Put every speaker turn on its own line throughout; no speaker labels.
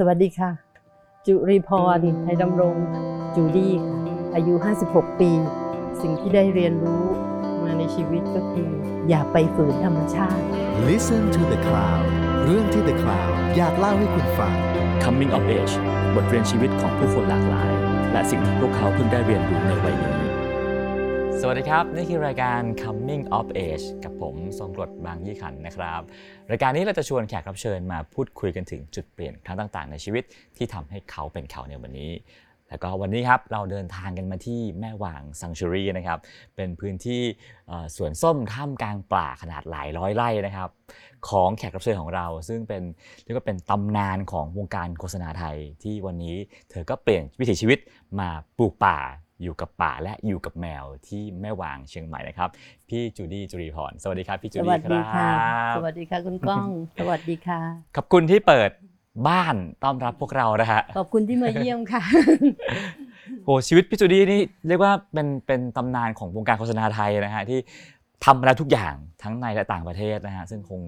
สวัสดีค่ะ จุริพรไทยดำรงจูดี้ค่ะอายุ 56 ปี สิ่งที่ได้เรียนรู้มาในชีวิตก็คือ อย่าไปฝืนธรรมชาติ
Listen to the Cloud เรื่องที่ The Cloud อยากเล่าให้คุณฟัง
Coming of Age บทเรียนชีวิตของผู้คนหลากหลาย และสิ่งที่พวกเขาเพิ่งได้เรียนรู้ในวัยนี้ สวัสดีครับ นี่คือรายการ Coming of Age กับผมทรงกรดบางยี่ขันนะครับ รายการนี้เราจะชวนแขกรับเชิญมาพูดคุยกันถึงจุดเปลี่ยนครั้งต่างๆ ในชีวิตที่ทำให้เขาเป็นเขาในวันนี้ แล้วก็วันนี้ครับเราเดินทางกันมาที่แม่วางซังชูรีนะครับ เป็นพื้นที่สวนส้มท่ามกลางป่าขนาดหลายร้อยไร่นะครับ ของแขกรับเชิญของเรา ซึ่งเป็นเรียกว่าเป็นตำนานของวงการโฆษณาไทยที่วันนี้เธอก็เปลี่ยนวิถีชีวิตมาปลูกป่า อยู่กับป่าและอยู่กับแมวที่แม่วางเชียงใหม่นะครับ พี่จูดี้จุรีพรสวัสดีครับพี่จู
ส
ดี้
วัส
ค
ดี
รั
ค่ะ
บ
สวัสดีค่ะคุณก้อง สวัสดีค่ะ
ขอบคุณที่เปิดบ้านต้อนรับพวกเรานะฮะ
ขอบคุณที่มาเยี่ยมค่ะ
โอ้ชีวิตพี่จูดี้นี่เรียกว่าเป็นเป็นตำนานของวงการโฆษณาไทยนะฮะที่ทำมาแล้วทุกอย่างทั้งในและต่างประเทศนะฮะซึ่งคง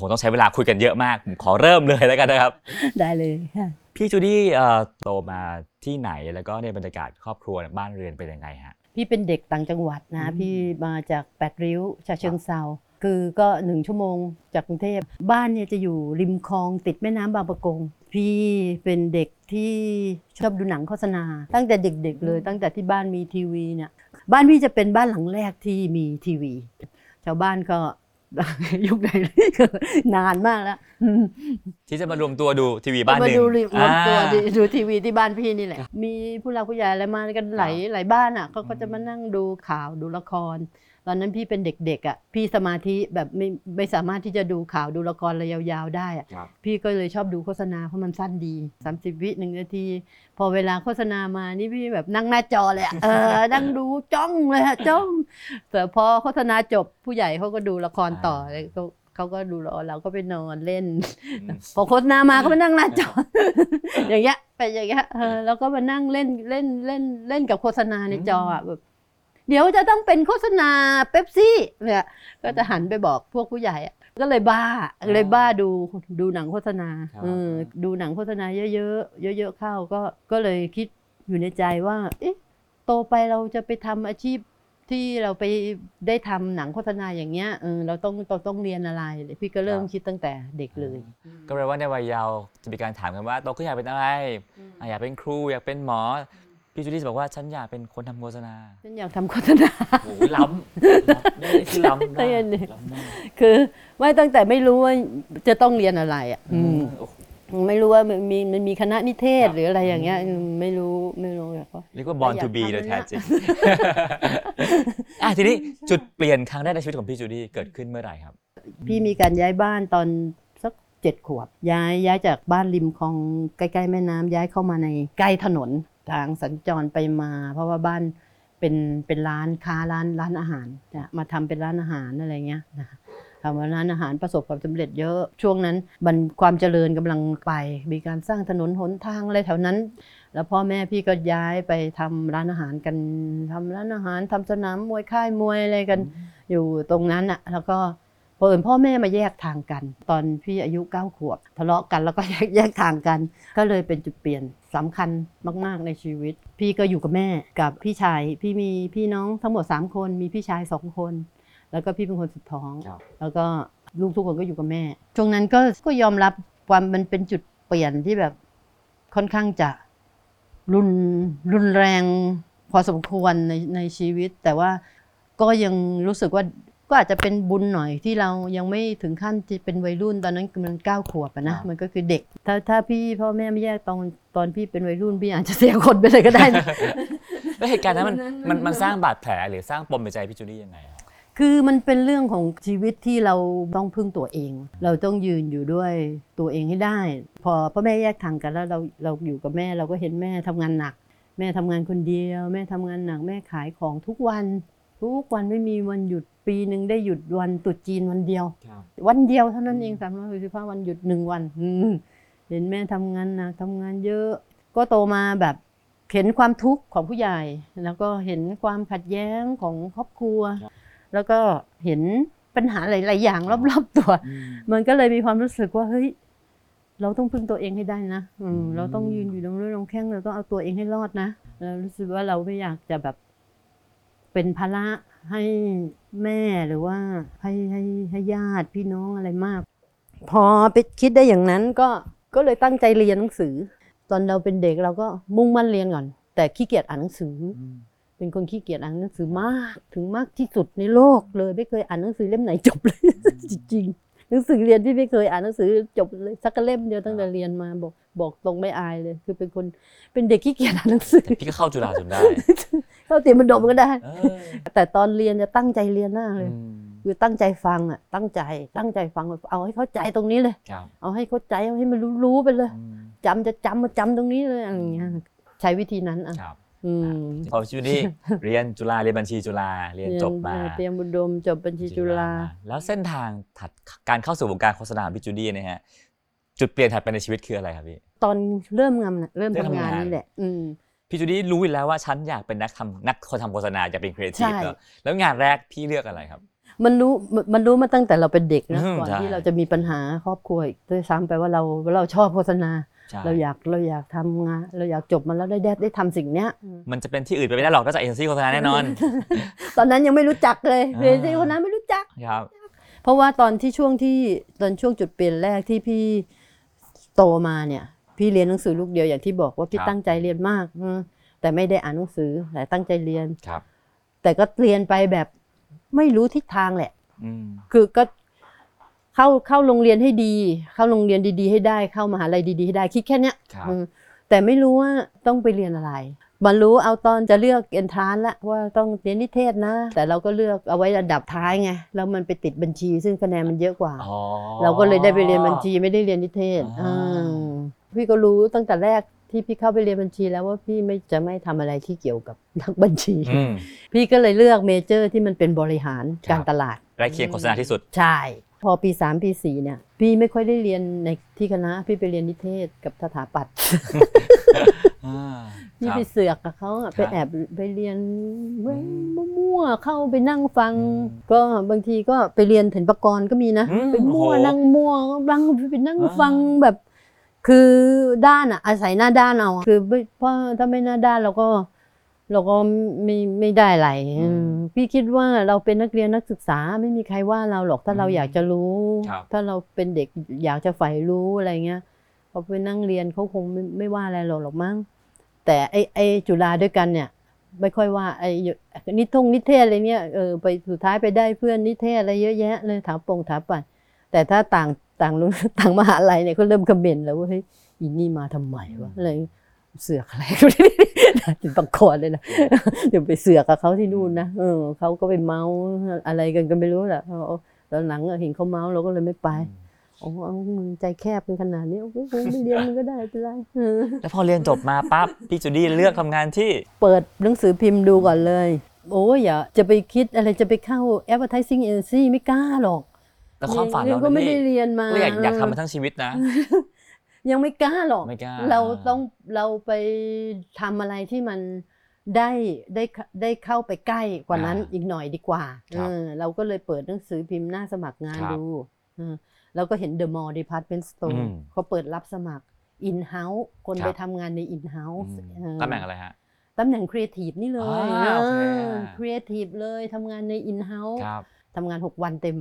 คงต้องใช้เวลาคุยกันเยอะมากผมขอเริ่มเลยแล้วกันนะครับ
ได้เลยค่ะ
พี่จูดี้เอ่อโตมาที่ไหนแล้วก็ในบรรยากาศครอบครัวบ้านเรือนเป็นยังไงฮะ
พี่เป็นเด็กต่างจังหวัดนะ
อืม
พี่มาจากแปดริ้วชาเชิงเซาคือก็หนึ่งชั่วโมงจากกรุงเทพบ้านเนี่ยจะอยู่ริมคลองติดแม่น้ำบางประกง พี่เป็นเด็กที่ชอบดูหนังโฆษณา ตั้งแต่เด็กๆเลย ตั้งแต่ที่บ้านมีทีวีเนี่ยบ้านพี่จะเป็นบ้านหลังแรกที่มีทีวี ชาวบ้านก็ ยุคไหน นานมากแล้ว
ที่จะมารวมตัวดูทีวีบ้านหนึ่ง
มาดูรีรวมตัว
อ่า
ดูดูทีวีที่บ้านพี่นี่แหละ มีผู้หลักผู้ใหญ่อะไรมากันหลายหลายบ้านอะเขาก็จะมานั่งดูข่าวดูละคร ตอนนั้นพี่เป็นเด็กๆอะพี่สมาธิแบบไม่ไม่สามารถที่จะดูข่าวดูละครระยาวๆได้อะ
ครับ
พี่ก็เลยชอบดูโฆษณาเพราะมันสั้นดี 30 วิหนึ่งนาที พอเวลาโฆษณามานี่พี่แบบนั่งหน้าจอเลยอะเออ นั่งดูจ้องเลยอะจ้องแต่พอโฆษณาจบผู้ใหญ่เขาก็ดูละครต่อเลยเขาเขาก็ดูละครเราก็ไปนอนเล่น
อืม
พอโฆษณามาก็มานั่งหน้าจอ อย่างเงี้ยไปอย่างเงี้ยเออแล้วก็มานั่งเล่นเล่นเล่นเล่นกับโฆษณาในจออะแบบ เดี๋ยวจะต้องเป็นโฆษณาเป๊ปซี่เนี่ยก็จะหันไปบอกพวกผู้ใหญ่อะก็เลยบ้าเลยบ้าดูดูหนังโฆษณา
ครับ
เออดูหนังโฆษณาเยอะๆเยอะ ๆ เข้าก็ก็เลยคิดอยู่ในใจว่า เอ๊ะโตไปเราจะไปทำอาชีพที่เราไปได้ทำหนังโฆษณาอย่างเงี้ยเออเราต้องเราต้องเรียนอะไร พี่ก็เริ่มคิดตั้งแต่เด็กเลย
ก็แปลว่าในวัยเยาว์จะมีการถามกันว่าโตขึ้นอยากเป็นอะไรอะอยากเป็นครูอยากเป็นหมอ พี่จูดี้จะบอกว่าฉันอยากเป็นคนทำโฆษณา
ฉันอยากทำโฆษณา
โอ้โหล้ำนี่คือล้ำ
ใจ
นะ
เย็นดิ
ล้ำมาก
คือไม่ตั้งแต่ไม่รู้ว่าจะต้องเรียนอะไรอะอืม
โอ้โห
ไม่รู้ว่ามันมีมันมีคณะนิเทศ
ครับ
หรืออะไรอย่างเงี้ยอืมไม่รู้ไม่รู้แบบว่า
เรียกว่า born
อยาก
to be
ทำ
โดยแท้
นั่นน่ะ
จริง อะทีนี้จุดเปลี่ยนครั้งแรกในชีวิตของพี่จูดี้เกิดขึ้นเมื่อไหร่ครับ
พี่มีการย้ายบ้านตอนสักเจ็ดขวบ ย้ายย้ายจากบ้านริมคลองใกล้ ๆ แม่น้ำย้ายเข้ามาในใกล้ถนน ทางสัญจรไปมา เพราะว่าบ้านเป็นเป็นร้านค้าร้านร้านอาหารนะมาทำเป็นร้านอาหารอะไรเงี้ยนะคะทำร้านอาหารประสบความสำเร็จเยอะช่วงนั้นมันความเจริญกำลังไป มีการสร้างถนนหนทางอะไรแถวนั้น แล้วพ่อแม่พี่ก็ย้ายไปทำร้านอาหารกันทำร้านอาหารทำสนามมวยค่ายมวยอะไรกัน อยู่ตรงนั้นอะแล้วก็เปิดพ่อแม่มาแยกทางกัน ตอนพี่อายุเก้าขวบทะเลาะกันแล้วก็แยกแยกทางกัน ก็เลยเป็นจุดเปลี่ยน สำคัญมากๆในชีวิต พี่ก็อยู่กับแม่กับพี่ชาย พี่มีพี่น้องทั้งหมด 3 คน มีพี่ชาย 2 คน แล้วก็พี่เป็นคนสุดท้อง
ครับ
แล้วก็ลูกทุกคนก็อยู่กับแม่ ช่วงนั้นก็ก็ยอมรับความมันเป็นจุดเปลี่ยนที่แบบค่อนข้างจะรุนรุนแรงพอสมควรในในชีวิต แต่ว่าก็ยังรู้สึกว่า ก็อาจจะเป็นบุญหน่อยที่เรายังไม่ถึงขั้นที่เป็นวัยรุ่นตอนนั้นมันเก้าขวบอะนะมันก็คือเด็ก ถ้าถ้าพี่พ่อแม่ไม่แยกตอนตอนพี่เป็นวัยรุ่นพี่อาจจะเสียคนไปเลยก็ได้นะ
แล้วเหตุการณ์นั้นมัน
วันนั้น
มันมันสร้างบาดแผลหรือสร้างปมในใจพี่จูดี้ยังไงอะ
คือมันเป็นเรื่องของชีวิตที่เราต้องพึ่งตัวเอง เราต้องยืนอยู่ด้วยตัวเองให้ได้ พอพ่อแม่แยกทางกันแล้วเราเราอยู่กับแม่เราก็เห็นแม่ทำงานหนัก แม่ทำงานคนเดียว แม่ทำงานหนักแม่ขายของทุกวัน ทุกวันไม่มีวันหยุดปีหนึ่งได้หยุดวันตรุษจีนวันเดียว วันเดียวเท่านั้นเองสามร้อยสิบห้าวันหยุดหนึ่งวันอืมเห็นแม่ทำงานหนักทำงานเยอะ ก็โตมาแบบเห็นความทุกข์ของผู้ใหญ่ แล้วก็เห็นความขัดแย้งของครอบครัว แล้วก็เห็นปัญหาหลาย ๆ อย่างรอบ ๆ ตัว มันก็เลยมีความรู้สึกว่าเฮ้ยเราต้องพึ่งตัวเองให้ได้นะอืม
อืม
เราต้องยืนอยู่ตรงนี้ตรงแข้งเราต้องเอาตัวเองให้รอดนะเรารู้สึกว่าเราไม่อยากจะแบบ เป็นภาระให้แม่หรือว่าให้ให้ให้ญาติพี่น้องอะไรมาก พอไปคิดได้อย่างนั้นก็ก็เลยตั้งใจเรียนหนังสือ ตอนเราเป็นเด็กเราก็มุ่งมั่นเรียนก่อน แต่ขี้เกียจอ่านหนังสือ เป็นคนขี้เกียจอ่านหนังสือมาก ถึงมากที่สุดในโลกเลย ไม่เคยอ่านหนังสือเล่มไหนจบเลยจริงหนังสือเรียนที่ไม่เคยอ่านหนังสือจบเลยสักเล่มเดียวตั้งแต่เรียนมาบอกบอกตรงไม่อายเลย คือเป็นคนเป็นเด็กขี้เกียจอ่านหนังสือ
พี่ก็เข้าจุฬาจนได้
ข้าเตรียมมันดมก็ได้
เออ
แต่ตอนเรียนจะตั้งใจเรียนมากเลย
อืม
คือตั้งใจฟังอะ ตั้งใจ ตั้งใจฟังเอาให้เข้าใจตรงนี้เลย
ครับ
เอาให้เข้าใจเอาให้มันรู้ๆไปเลย
อืม
จำจะจำมาจำตรงนี้เลยอะไรอย่างเงี้ย ใช้วิธีนั้นอะ
ครับ
อืม
พอจูดี้ เรียนจุฬาเรียนบัญชีจุฬาเรียนจบมา
เรียนเตรียมอุดมจบบัญชีจุฬา
แล้วเส้นทางถัดการเข้าสู่วงการโฆษณาของพี่จูดี้เนะฮะจุดเปลี่ยนถัดไปในชีวิตคืออะไรครับพี่
ตอนเริ่มงานน่ะเริ่ม
เริ่ม
ทำงาน
ทำงาน
นี่แหละ อืม
พี่จูดี้รู้อยู่แล้วว่าฉันอยากเป็นนักทำนักคนทำโฆษณาอยากเป็นครีเอทีฟ
ใช่
เนอะแล้วงานแรกพี่เลือกอะไรครับ
มันรู้มันมันรู้มาตั้งแต่เราเป็นเด็กนะ
อืม
ก่อน
ใช่
ที่เราจะมีปัญหาครอบครัวอีกด้วยซ้ำไปว่าเราว่าเราชอบโฆษณา
ใช่
เราอยากเราอยากทำงานเราอยากจบมาแล้วได้ได้ได้ทำสิ่งเนี้ย
มันจะเป็นที่อื่นไปไม่ได้หรอกนอกจากเอเจนซี่โฆษณาแน่นอน
ตอนนั้นยังไม่รู้จักเลย
อ่า
เรียนที่คนนั้นไม่รู้จัก
ครับ
เพราะว่าตอนที่ช่วงที่ตอนช่วงจุดเปลี่ยนแรกที่พี่โตมาเนี่ย พี่เรียนหนังสือลูกเดียวอย่างที่บอกว่าพี่
ครับ
ตั้งใจเรียนมากอืมแต่ไม่ได้อ่านหนังสือแต่ตั้งใจเรียน
ครับ
แต่ก็เรียนไปแบบไม่รู้ทิศทางแหละ
อืม
คือก็เข้าเข้าโรงเรียนให้ดี เข้าโรงเรียนดี ๆ ให้ได้เข้ามหาลัยดีๆให้ได้คิดแค่เนี้ย
ครับ
อืมแต่ไม่รู้ว่าต้องไปเรียนอะไรมารู้เอาตอนจะเลือกเอนทรานละว่าต้องเรียนนิเทศนะ แต่เราก็เลือกเอาไว้ระดับท้ายไงแล้วมันไปติดบัญชี ซึ่งคะแนนมันเยอะกว่า
อ๋อ
เราก็เลยได้ไปเรียนบัญชีไม่ได้เรียนนิเทศ
อ่า
อืม พี่ก็รู้ตั้งแต่แรกที่พี่เข้าไปเรียนบัญชีแล้วว่าพี่ไม่จะไม่ทำอะไรที่เกี่ยวกับนักบัญชี
อืม
พี่ก็เลยเลือกเมเจอร์ที่มันเป็นบริหาร
ครับ
การตลาด
ใกล้เคียงโฆษณาที่สุด
ใช่พอปี 3 ปี4เนี่ยพี่ไม่ค่อยได้เรียนในที่คณะพี่ไปเรียนนิเทศกับสถาปัตย์
อ่า
พี่
ครับ
ไปเสือกกับเขาอะ
ค
ไป
รับ
แอบไปเรียนเว้ย
อืม
มั่วๆเข้าไปนั่งฟัง
อืม
ก็บางทีก็ไปเรียนถินปกรณ์ก็มีนะ
อืม
ไปมั่ว
โอ้โห
นั่งมั่วก็บางไปนั่ง
อ่า
ฟังแบบ คือด้านอะอาศัยหน้าด้านเอาอะคือไม่เพราะถ้าไม่หน้าด้านเราก็เราก็ไม่ไม่ได้อะไรอืมพี่คิดว่าเราเป็นนักเรียนนักศึกษาไม่มีใครว่าเราหรอกถ้าเราอยากจะรู้
ครับ
ถ้าเราเป็นเด็กอยากจะใฝ่รู้อะไรเงี้ยพอไปนั่งเรียนเขาคงไม่ไม่ว่าอะไรเราหรอกมั้งแต่ไอไอจุฬาด้วยกันเนี่ย ไม่ค่อยว่าไอนิทงนิเทศอะไรเนี่ยเออไปสุดท้ายไปได้เพื่อนนิเทศอะไรเยอะแยะเลยถามปงถามปัด แต่ถ้าต่างต่างโรงต่างมหาลัยเนี่ยเขาเริ่มคอมเมนต์แล้วว่าเฮ้ยอีนี่มาทำไมวะอะไรเสือกอะไรถึงปังคอเลยนะเดี๋ยวไปเสือกกับเขาที่นู่นนะเออเขาก็ไปเมาอะไรกันก็ไม่รู้แหละเขาตอนหลังอะเห็นเขาเมาเราก็เลยไม่ไปโอ้เอามึงใจแคบเป็นขนาดนี้โอ้โหไม่เรียนมึงก็ได้เป็นไรเออ
แล้วพอเรียนจบมาปั๊บพี่จูดี้เลือกทำงานที่
เปิดหนังสือพิมพ์ดูก่อนเลย โอ้ยอย่าจะไปคิดอะไรจะไปเข้า advertising agency ไม่กล้าหรอก
แต่ความฝัน
เรีย
เรา
ก็ไม่
นี่
ได้เรียนมา
ก็อยากอยากทำมาทั้งชีวิตนะ
ยังไม่กล้าหรอก
ไม่กล้า
เราต้องเราไปทำอะไรที่มันได้ได้ได้เข้าไปใกล้กว่านั้น
อ่า
อีกหน่อยดีกว่า
ครับ
เออเราก็เลยเปิดหนังสือพิมพ์หน้าสมัครงาน
ครับ
ดูเออเราก็เห็น The Mall Department
อื
Store
ม
เขาเปิดรับสมัคร In House คน
ครับ
ไปทำงานใน In
อื
House
ม
เออ
ตำแหน่งอะไรฮะ
ตำแหน่งครีเอทีฟนี่เลย
อ่าโอเค
ครีเอทีฟเลยทำงานใน In House
ครับ
ทำงาน 6 วันเต็ม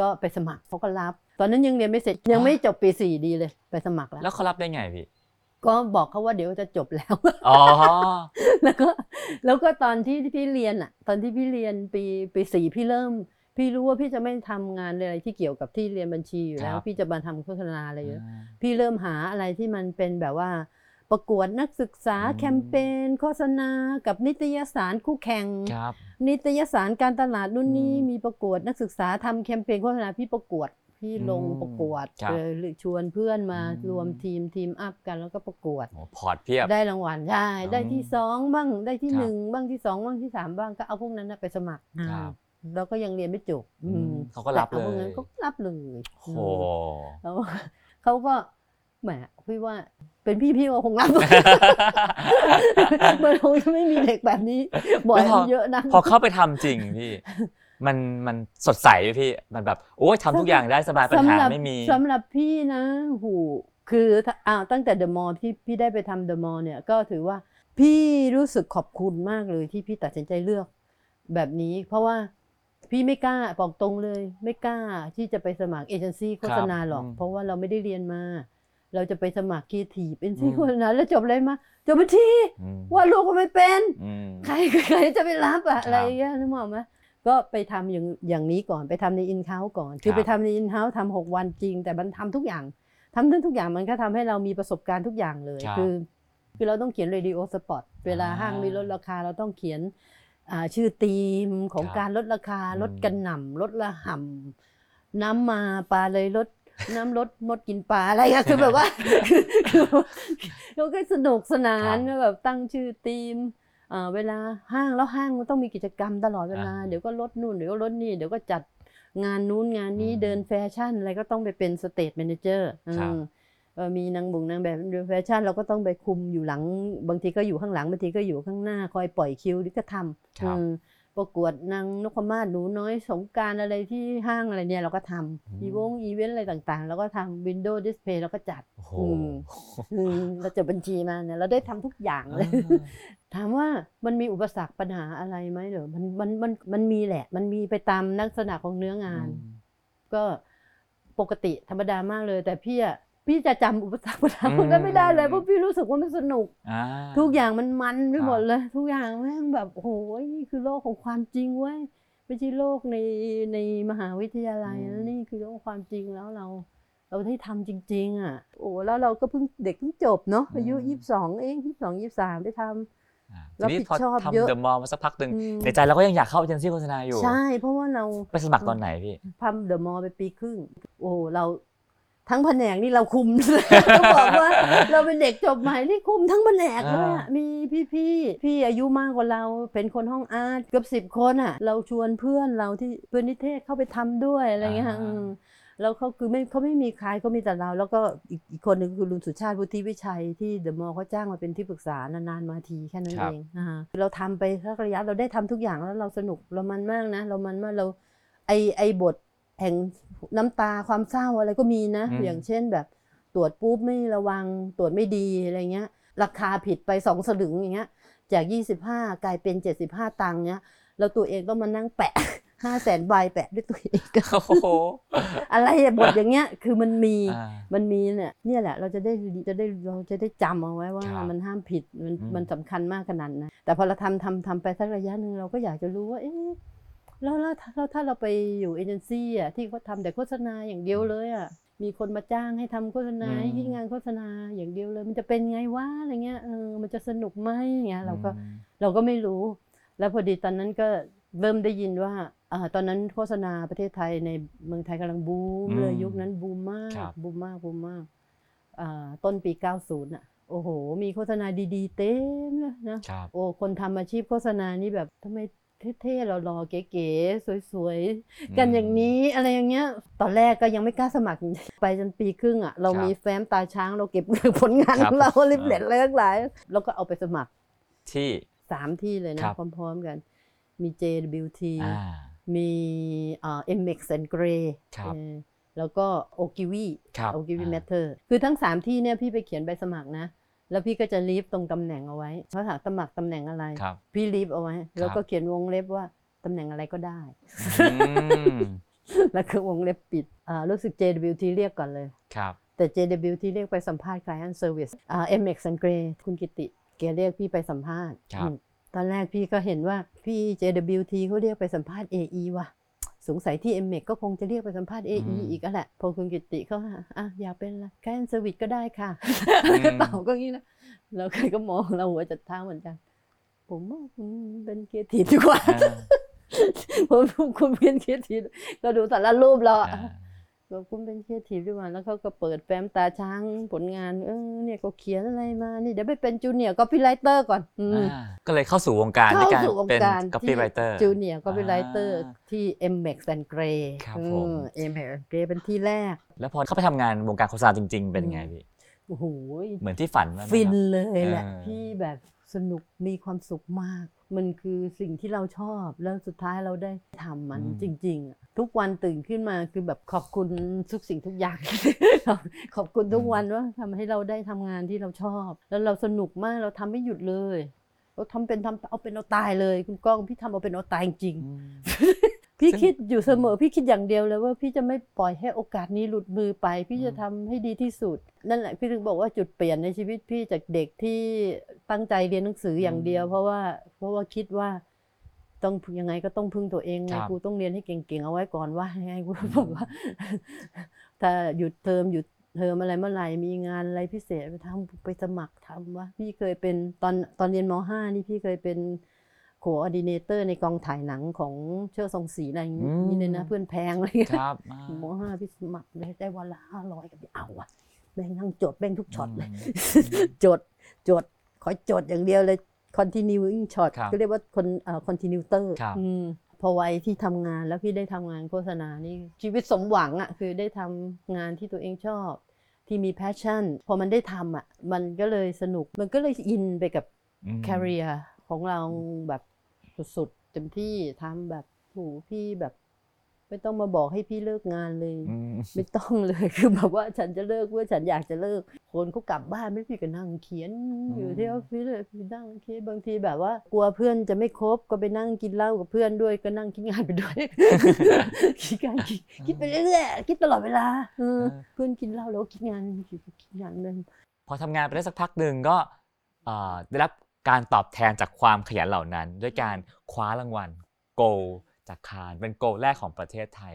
ก็ไปสมัครเขาก็รับ ตอนนั้นยังเรียนไม่เสร็จยังไม่จบปี4ดีเลยไปสมัครแล้ว
แล้วเขารับได้ไงพี่
ก็บอกเขาว่าเดี๋ยวจะจบแล้ว
อ๋อ
แล้วก็แล้วก็ตอนที่พี่เรียนอะ ตอนที่พี่เรียนปีปีสี่พี่เริ่ม พี่รู้ว่าพี่จะไม่ทำงานอะไรที่เกี่ยวกับที่เรียนบัญชีอยู่แล้ว
ครับ
พี่จะมาทำโฆษณาอะไรเยอะพี่เริ่มหาอะไรที่มันเป็นแบบว่า ประกวดนักศึกษา
อืม
แคมเปญโฆษณา กับนิตยสารคู่แข่ง
ครับ
นิตยสารการตลาดนู่นนี่
อืม
มีประกวดนักศึกษาทำแคมเปญโฆษณาพี่ประกวดพี่ลง
อืม
ประกวด
ครับ
เออหรือชวนเพื่อนมา
อืม
รวมทีมทีมอัพกันแล้วก็ประกวด
โอ้พอร์ตเพียบ
ได้รางวัลได้ได้
อืม
ที่สองบ้างได้ที่
ครับ
หนึ่งบ้างที่สองบ้างที่สามบ้างก็เอาพวกนั้นนะไปสมัคร
ครับ
อ่าแล้วก็ยังเรียนไม่จบ
อืม
อืม
เขาก็รับ
แต่อพวกนั้น
เลย
ก็รับเลย
โอ้โห
แล้วเขาก็ แหมพี่ว่าเป็นพี่พี่ก็คงรับ มันคงจะไม่มีเด็กแบบนี้บ่อย
แล้วพอ
เยอะนะ
พอเข้าไปทำจริงพี่มันมันสดใสไหมพี่มันแบบโอ้ยทำทุกอย่างได้สบายปัญหา
สำหรับ
ไม่มี
สำหรับพี่นะหูคือถ้าอ้าวตั้งแต่เดอะมอลล์ที่พี่ได้ไปทำเดอะมอลล์เนี่ยก็ถือว่าพี่รู้สึกขอบคุณมากเลยที่พี่ตัดสินใจเลือก แบบนี้ เพราะว่าพี่ไม่กล้าบอกตรงเลย ไม่กล้าที่จะไปสมัครเอเจนซี่โฆษณาหรอก
อืม
เพราะว่าเราไม่ได้เรียนมา เราจะไปสมัครครีเอทีฟเอเจนซี่
อืม
โฆษณาแล้วจบอะไรมาจบบัญชี
อืม
วาดรูปก็ไม่เป็น
อืม
ใครใครจะไปรับอะ
ครับ
อะไรอย่างเงี้ยนึกออกไหมก็ไปทำอย่างอย่างนี้ก่อนไปทำในอินเ u า e ก่อน คือ
ครับ
ไปทำในอินเ u า e ทำหกวันจริง แต่มันทำทุกอย่างทำทั้งทุกอย่างมันก็ทำให้เรามีประสบการณ์ทุกอย่างเลย
ครับ
คือ คือเราต้องเขียน radio spot เวลา
อ่า
ห้างมีลดราคาเราต้องเขียนอ่าชื่อธีมของ
ครับ
การลดราคา
อืม
ลดกระหน่ำลดระห่ำน้ำมาปลาเลยลด น้ำลดมดกินปลาอะไรอะคือแบบว่าคือคือเราก็สนุกสนานแบบตั้งชื่อธีมอ่าเวลาห้างแล้วห้างมันต้องมีกิจกรรมตลอดเวลา
อ่า
เดี๋ยวก็ลดนู่นเดี๋ยวก็ลดนี่เดี๋ยวก็จัดงานนู้นงานนี้
อืม
เดินแฟชั่นอะไรก็ต้องไปเป็น stage manager
ครับ
มีนางบุงนางแบบเดินแฟชั่นเราก็ต้องไปคุมอยู่หลัง บางทีก็อยู่ข้างหลังบางทีก็อยู่ข้างหน้าคอยปล่อยคิวหรือก็ทำ
ครับ
อืม ประกวดนางนพมาศหนูน้อยสงกรานต์อะไรที่ห้างอะไรเนี่ยเราก็ทำอีวงอีเวนต์อะไรต่างๆเราก็ทำ window display เราก็จัด
โอ้โห
อืมอืมเราจบบัญชีมาเนี่ยเราได้ทำทุกอย่างเลย ถามว่ามันมีอุปสรรคปัญหาอะไรไหมเหรอมันมันมันมันมีแหละ มันมีไปตามลักษณะของเนื้องาน ก็ปกติธรรมดามากเลย แต่พี่อะ พี่จะจำอุปสรรคปัญหาพวกนั้นไม่ได้เลยเพราะพี่รู้สึกว่ามันสนุก
อ่า
ทุกอย่างมันมันไป
ครับ
หมดเลย ทุกอย่างแม่งแบบโอ้โหนี่คือโลกของความจริงเว้ยไม่ใช่โลกในในมหาวิทยาลัยแล้วนี่คือโลกความจริงแล้วเรา เราได้ทำจริง ๆ อะ โอ้แล้วเราก็เพิ่งเด็กเพิ่งจบเนาะอายุยี่สิบสองเองยี่สิบสองยี่สิบสามได้ทำ
อ่า
รับ
ทีนี้
ผิด
พอ
ชอบเยอะ
ทำเดอะมอลล์มาสักพักหนึ่ง
อืม
ในใจเราก็ยังอยากเข้าเอเจนซี่โฆษณาอยู่
ใช่ เพราะว่าเรา
ไปสมัครตอนไหนพี่
ทำเดอะมอลล์ไปปีครึ่ง โอ้เรา ทั้งแผนกนี่เราคุมต้องบอกว่าเราเป็นเด็กจบใหม่ที่คุมทั้งแผนกเลยอะ
อ่ามี
มีพี่ๆพี่อายุมากกว่าเราเป็นคนห้องอาร์ตเกือบสิบคนอะ เราชวนเพื่อนเราที่เพื่อนนิเทศเข้าไปทำด้วยอะไรเงี้ยอืมแล้วเขาคือไม่เขาไม่มีใครเขามีแต่เรา แล้วก็อีกอีกคนหนึ่งคือลุงสุชาติวุฒิวิชัยที่เดอะมอลล์เขาจ้างมาเป็นที่ปรึกษานานๆมาทีแค่นั้น
ครั
เอบงอ่าเราทำไปสักระยะเราได้ทำทุกอย่างแล้วเราสนุกเรามันมากนะ เรามันมากเราไอไอบท แห่งน้ำตาความเศร้าอะไรก็มีนะ
อืม
อย่างเช่นแบบตรวจปุ๊บไม่ระวังตรวจไม่ดีอะไรเงี้ย ราคาผิดไปสองสลึงอย่างเงี้ย จาก 25 กลายเป็น 75 ตังค์เงี้ยแล้วตัวเองต้องมานั่งแปะห้าแสนใบแปะด้วยตัวเอง
โอ้โห
อะไรอะบทอย่างเงี้ยคือมันมี
อ่า
มันมีเนี่ยเนี่ยแหละเราจะได้จะได้เราจะได้จำเอาไว้ว่า
ครับ
มันห้ามผิดมัน
อืม
มันสำคัญมากขนาดนั้นแต่พอเราทำทำทำไปสักระยะหนึ่งเราก็อยากจะรู้ว่าเอ๊ะ แล้วแล้วแล้วถ้าเราไปอยู่เอเจนซี่อะที่เขาทำแต่โฆษณาอย่างเดียวเลยอะมีคนมาจ้างให้ทำโฆษณา
อืม
ให้คิดงานโฆษณาอย่างเดียวเลย มันจะเป็นไงวะอะไรเงี้ยเออมันจะสนุกไหมอย่างเงี้ยเราก็
อืม
เราก็ไม่รู้ แล้วพอดีตอนนั้นก็เริ่มได้ยินว่าอาตอนนั้นโฆษณาประเทศไทยในเมืองไทยกำลังบูมเลย
อืม
ยุคนั้นบูมมาก
ครับ
บูมมากบูมมากอ่าต้นปี 90อะโอ้โห มีโฆษณาดีๆ เต็มเลยนะ
ครับ
โอ้คนทำอาชีพโฆษณานี่แบบทำไม เท่ๆหล่อๆเก๋ๆสวยๆ กันอย่างนี้อะไรอย่างเงี้ย ตอนแรกก็ยังไม่กล้าสมัคร ไปจนปีครึ่งอะเรา
ครับ
มีแฟ้มตาช้างเราเก็บผลงาน
ครั
ข
บ
องเราลิบเล็ตอะไรทั้งหลายแล้วก็เอาไปสมัคร
ที่
สามที่เลยนะครับพร้อมๆกัน มี JWT
อ่า
มีเอ่อ MX and Grey
ครับ
เออแล้วก็ Ogilvy
ครับ
Ogilvy อ่า Mather คือทั้ง 3 ที่เนี่ยพี่ไปเขียนใบสมัครนะ แล้วพี่ก็จะ leave ตรงตำแหน่งเอาไว้เขาถามสมัครตำแหน่งอะไร
ครับ
พี่ leave เอาไว้ แล้วก็เขียนวงเล็บว่าตำแหน่งอะไรก็ได้
อืม
แล้วคือวงเล็บปิดอ่ารู้สึก JWT เรียกก่อนเลย
ครับ
แต่ JWT เรียกไปสัมภาษณ์ client service อ่า MX and Grey คุณกิติแกเรียกพี่ไปสัมภาษณ์
ครับ
อืมตอนแรกพี่ก็เห็นว่าพี่ JWT เขาเรียกไปสัมภาษณ์ AE ว่ะ สงสัยที่ MX ก็คงจะเรียกไปสัมภาษณ์ AE อีกอะแหละพอคุณกิติเขาอะอยากเป็นอะไร client service ก็ได้ค่ะแล้วก็ตอบก็งี้นะแล้วใครก็มองเราหัวจรดเท้าเหมือนกัน ผมว่าคุณเป็นครีเอทีฟดีกว่า
อ่า
ผมคุณเป็นครีเอทีฟก็ดูแต่ละรูปเรา อะ
อ่า
บอกคุณเป็นครีเอทีฟด้วยว่าแล้วเขาก็เปิดแฟ้มตาช้างผลงาน เออเนี่ยก็เขียนอะไรมานี่เดี๋ยวไปเป็น junior copywriter ก่อนอืม
อ่าก็เลยเข้าสู่วงการ
เข้า
ในการ
สู่วง
เป็น
การ
copywriter
จูเน copywriter อ่าที่ MX and Grey
ครับ
อื
ผม
MX and Grey เป็นที่แรก
แล้วพอเข้าไปทำงานวงการโฆษณาจริง ๆ เป็นไงพี่
โอ้โห
เหมือนที่ฝันไหมครับ
ฟินเลยแหละ
เออ
พี่แบบ สนุกมีความสุขมาก มันคือสิ่งที่เราชอบแล้วสุดท้ายเราได้ทำมันจริงๆอะทุกวันตื่นขึ้นมาคือแบบขอบคุณทุกสิ่งทุกอย่าง ขอบคุณทุกวันว่าทำให้เราได้ทำงานที่เราชอบ แล้วเราสนุกมากเราทำไม่หยุดเลยเราทำเป็นทำเอาเป็นเอาตายเลย คุณก้องพี่ทำเอาเป็นเอาตายจริง พี่
ซึ่ง
คิดอยู่เสมอพี่คิดอย่างเดียวเลยว่าพี่จะไม่ปล่อยให้โอกาสนี้หลุดมือไป พี่จะทำให้ดีที่สุด นั่นแหละพี่ถึงบอกว่าจุดเปลี่ยนในชีวิตพี่จากเด็กที่ตั้งใจเรียนหนังสืออย่างเดียว เพราะว่าเพราะว่าคิดว่าต้องยังไงก็ต้องพึ่งตัวเองไง
ครับ
กูต้องเรียนให้เก่งๆเอาไว้ก่อนว่ายังไงกูบอกว่า ถ้าหยุดเทอมหยุดเทอมอะไรเมื่อไหร่มีงานอะไรพิเศษไปทำไปสมัครทำว่า พี่เคยเป็นตอนตอนเรียนม .5 นี่พี่เคยเป็น coordinator ในกองถ่ายหนังของเชิดทรงศรีอะไรอย่างนี้
อืม
นี่เลยนะ เพื่อนแพงอะไรอย่างเงี้ย
ครับอ่า ม.
ห้าพี่สมัครได้ได้วันละห้าร้อยกับเอาอะแบ่งนั่งจดแบ่งทุกช็อตเลย จดจดขอจดอย่างเดียวเลย continuing shot
ครับ
ก็เรียกว่าคนเอ่อ continuator
ครับ
อืมพอวัยที่ทำงานแล้วพี่ได้ทำงานโฆษณานี่ชีวิตสมหวังอะคือได้ทำงานที่ตัวเองชอบ ที่มี passion พอมันได้ทำอะมันก็เลยสนุกมันก็เลยอินไปกับ
อืม
career ของเราแบบสุดๆเต็มที่ทำแบบถูพี่แบบ ไม่ต้องมาบอกให้พี่เลิกงานเลย
อืม
ไม่ต้องเลยคือแบบว่าฉันจะเลิกเมื่อฉันอยากจะเลิก คนเขากลับบ้านไม่พี่ก็นั่งเขียนอยู่ที่ออฟฟิศเลยพี่นั่งคิดบางทีแบบว่า กลัวเพื่อนจะไม่คบก็ไปนั่งกินเหล้ากับเพื่อนด้วยก็นั่งคิดงานไปด้วยคิดงานคิดคิดไปเรื่อยๆคิดตลอดเวลาเออ
เออ
เพื่อนกินเหล้าแล้วก็คิดงานคิดคิดงานเลย
พอทำงานไปได้สักพักหนึ่งก็เอ่อได้รับ การตอบแทนจากความขยันเหล่านั้น ด้วยการคว้ารางวัลโกลจากคานเป็นโกลแรกของประเทศไทย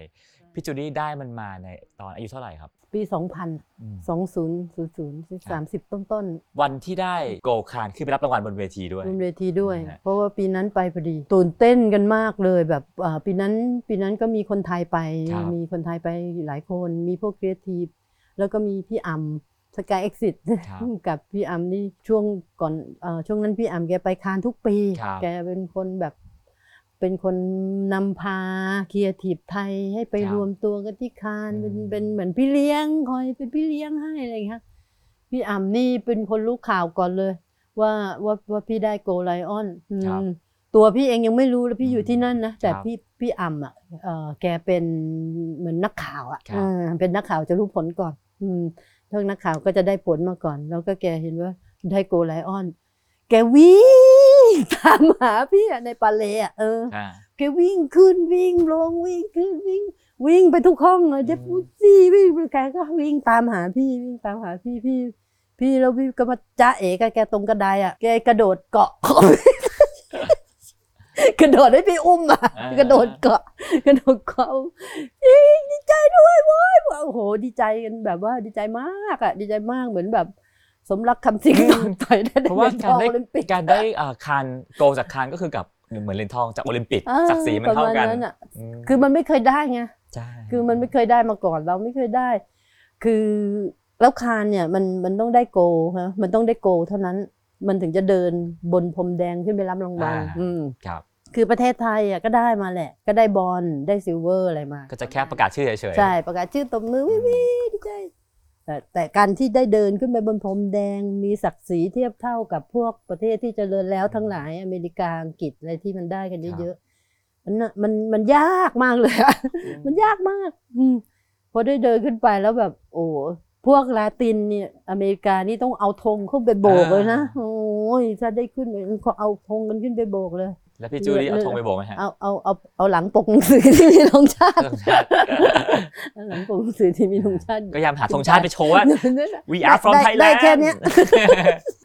พี่จูดี้ได้มันมาในตอนอายุเท่าไหร่ครับ
ปี 2000
อืม
2000 30 ต้นๆ
วันที่ได้ Gold Cannes ขึ้นไปรับรางวัลบนเวทีด้วย
บนเวทีด้วย
นะฮะ
เพราะว่าปีนั้นไปพอดีตื่นเต้นกันมากเลยแบบอ่าปีนั้นปีนั้นก็มีคนไทยไป
ครับ
มีคนไทยไปหลายคน มีพวกครีเอทีฟแล้วก็มีพี่อัม Sky Exits
ครับ
กับพี่อัมนี่ช่วงก่อนเออช่วงนั้นพี่อัมแกไป Cannes ทุกปี
ครับ
แกเป็นคนแบบเป็นคนนำพาครีเอทีฟไทยให้ไป
ครับ
รวมตัวกันที่ Cannes เป็น
อืม
เป็นเหมือนพี่เลี้ยงคอยเป็นพี่เลี้ยงให้อะไรอย่างเงี้ยพี่อัมนี่เป็นคนรู้ข่าวก่อนเลย ว่าว่าว่าพี่ได้ Gold Lion อืม
ครับ
ตัวพี่เองยังไม่รู้แล้วพี่อยู่ที่นั่นนะแต่
ครับ
พี่พี่อัมอะเออแกเป็นเหมือนนักข่าวอะ
ครับ
เออเป็นนักข่าวจะรู้ผลก่อน อืมทางนักข่าวก็จะได้ผลมาก่อน แล้วก็แกเห็นว่าได้ Gold Lion แกวิ่งตามหาพี่อะในปาเลอะเออ
อ่า
แกวิ่งขึ้นวิ่งลงวิ่งขึ้นวิ่ง วิ่งไปทุกห้องเลย
อืม
เจ๊ปูซี่วิ่งไปแกก็วิ่งตามหาพี่วิ่งตามหาพี่พี่ พี่แล้วพี่ก็มาจ้าเอ๋กับแกตรงกระไดอะแกกระโดดเกาะ กระโดดให้พี่อุ้มอะ
อ่าก
ระโดดเกาะ กระโดดเกาะพี่ดีใจด้วยโว้ยโอ้โห ดีใจกันแบบว่าดีใจมากอะ ดีใจมากเหมือนแบบ สมรักคำสิงต่อยได้
เพราะว่า
หยญทอง
ได้
โอลิมปิก
การได้อ่า Cannes Gold จาก Cannes ก็คือกับเหมือนเหรียญทองจากโอลิมปิก
อ่า
ศักดิ์ศรีมันเท่ากัน
ประมาณนั้นอะ
ม
คือมันไม่เคยได้ไง
ใช่
คือมันไม่เคยได้มาก่อนเราไม่เคยได้ คือแล้ว Cannes เนี่ยมันมันต้องได้ Gold ฮะมันต้องได้ Gold เท่านั้น มันถึงจะเดินบนพรมแดงขึ้นไปรับรางวัล
อ่า
อืม
ครับ
คือประเทศไทยอะก็ได้มาแหละ ก็ได้บอลได้ Silver อะไรมา
ก็จะแค่ประกาศชื่อเฉยๆ
ใช่ประกาศชื่อตบมือวิวดีใจแต่แต่การที่ได้เดินขึ้นไปบนพรมแดงมีศักดิ์ศรีเทียบเท่ากับพวกประเทศที่เจริญแล้วทั้งหลายอเมริกาอังกฤษอะไรที่มันได้กันเยอะๆมันน่ะมันมันยากมากเลยอะมันยากมากอืมพอได้เดินขึ้นไปแล้วแบบ โอ้ พวกลาตินเนี่ยอเมริกานี่ต้องเอาธงขึ้นไปโบกเลยนะโอ้ยถ้าได้ขึ้นไปเขาเอาธงกันขึ้นไปโบกเลย
แล้วพี่จูดี้เอาธงไปโบกไหมฮะ
เอาเอาเอาเอาหลังปกหนังสือที่มีธงชาติ
ธงชาติ
เอาหลังปกหนังสือที่มีธงชาติ
ก็พยายามหาธงชาติไปโชว์ว่า
นั่นน่ะ
we are from
ได้
Thailand
ได้แค่เนี้ย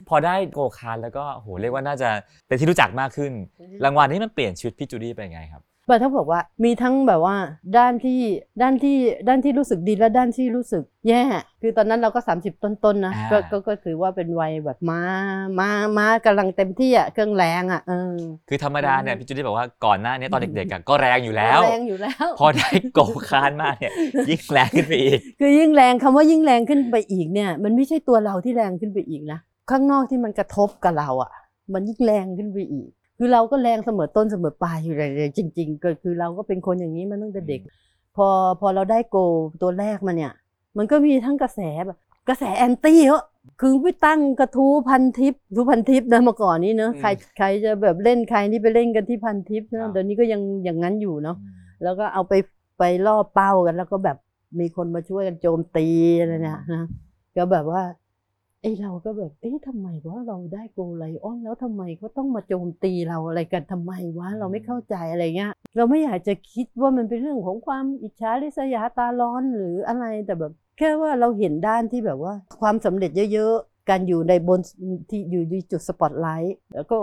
พอได้โกลคานแล้วก็โหเรียกว่าน่าจะเป็นที่รู้จักมากขึ้น รางวัลนี้มันเปลี่ยนชีวิตพี่จูดี้ไปยังไงครับ
แต่ถ้าบอกว่ามีทั้งแบบว่าด้านที่ด้านที่ด้านที่รู้สึกดีและด้านที่รู้สึกแย่ คือตอนนั้นเราก็ 30 ต้นๆนะ
อ่า
ก็ก็ก็ถือว่าเป็นวัยแบบม้าม้าม้ากำลังเต็มที่อะเครื่องแรงอะเออ
คือธรรมดาเนี่ยพี่จูดี้บอกว่าก่อนหน้านี้ตอนเด็กๆอะก็แรงอยู่แล้ว
แรงอยู่แล้ว
พอได้ Gold Cannes มาเนี่ยยิ่งแรงขึ้นไปอีก
คือยิ่งแรงคำว่ายิ่งแรงขึ้นไปอีกเนี่ยมันไม่ใช่ตัวเราที่แรงขึ้นไปอีกนะข้างนอกที่มันกระทบกับเราอะ มันยิ่งแรงขึ้นไปอีก คือเราก็แรงเสมอต้นเสมอปลายอยู่เลยจริงๆก็คือเราก็เป็นคนอย่างนี้มาตั้งแต่เด็ก พอพอเราได้ Gold ตัวแรกมาเนี่ย มันก็มีทั้งกระแสแบบกระแสแอนตี้เยอะคือไปตั้งกระทู้พันทิปทูพันทิปนะเมื่อก่อนนี้เนอะ
อืม
ใครใครจะแบบเล่นใครนี่ไปเล่นกันที่พันทิป
ครั
นะ
บ
เดี๋ยวนี้ก็ยังอย่างนั้นอยู่เนาะแล้วก็เอาไปไปล่อเป้ากัน แล้วก็แบบมีคนมาช่วยกันโจมตีอะไรเนี่ยนะก็แบบว่า ไอ้เราก็แบบเอ๊ะทำไมว่าเราได้โกไลออนแล้วทำไมก็ต้องมาโจมตีเราอะไรกันทำไมวะเราไม่เข้าใจอะไรเงี้ยเราไม่อยากจะคิดว่ามันเป็นเรื่องของความอิจฉาริษยาตาร้อนหรืออะไรแต่แบบ แค่ว่าเราเห็นด้านที่แบบว่า ความสำเร็จเยอะๆ การอยู่ในบนที่อยู่ในจุดสปอตไลท์แล้วก็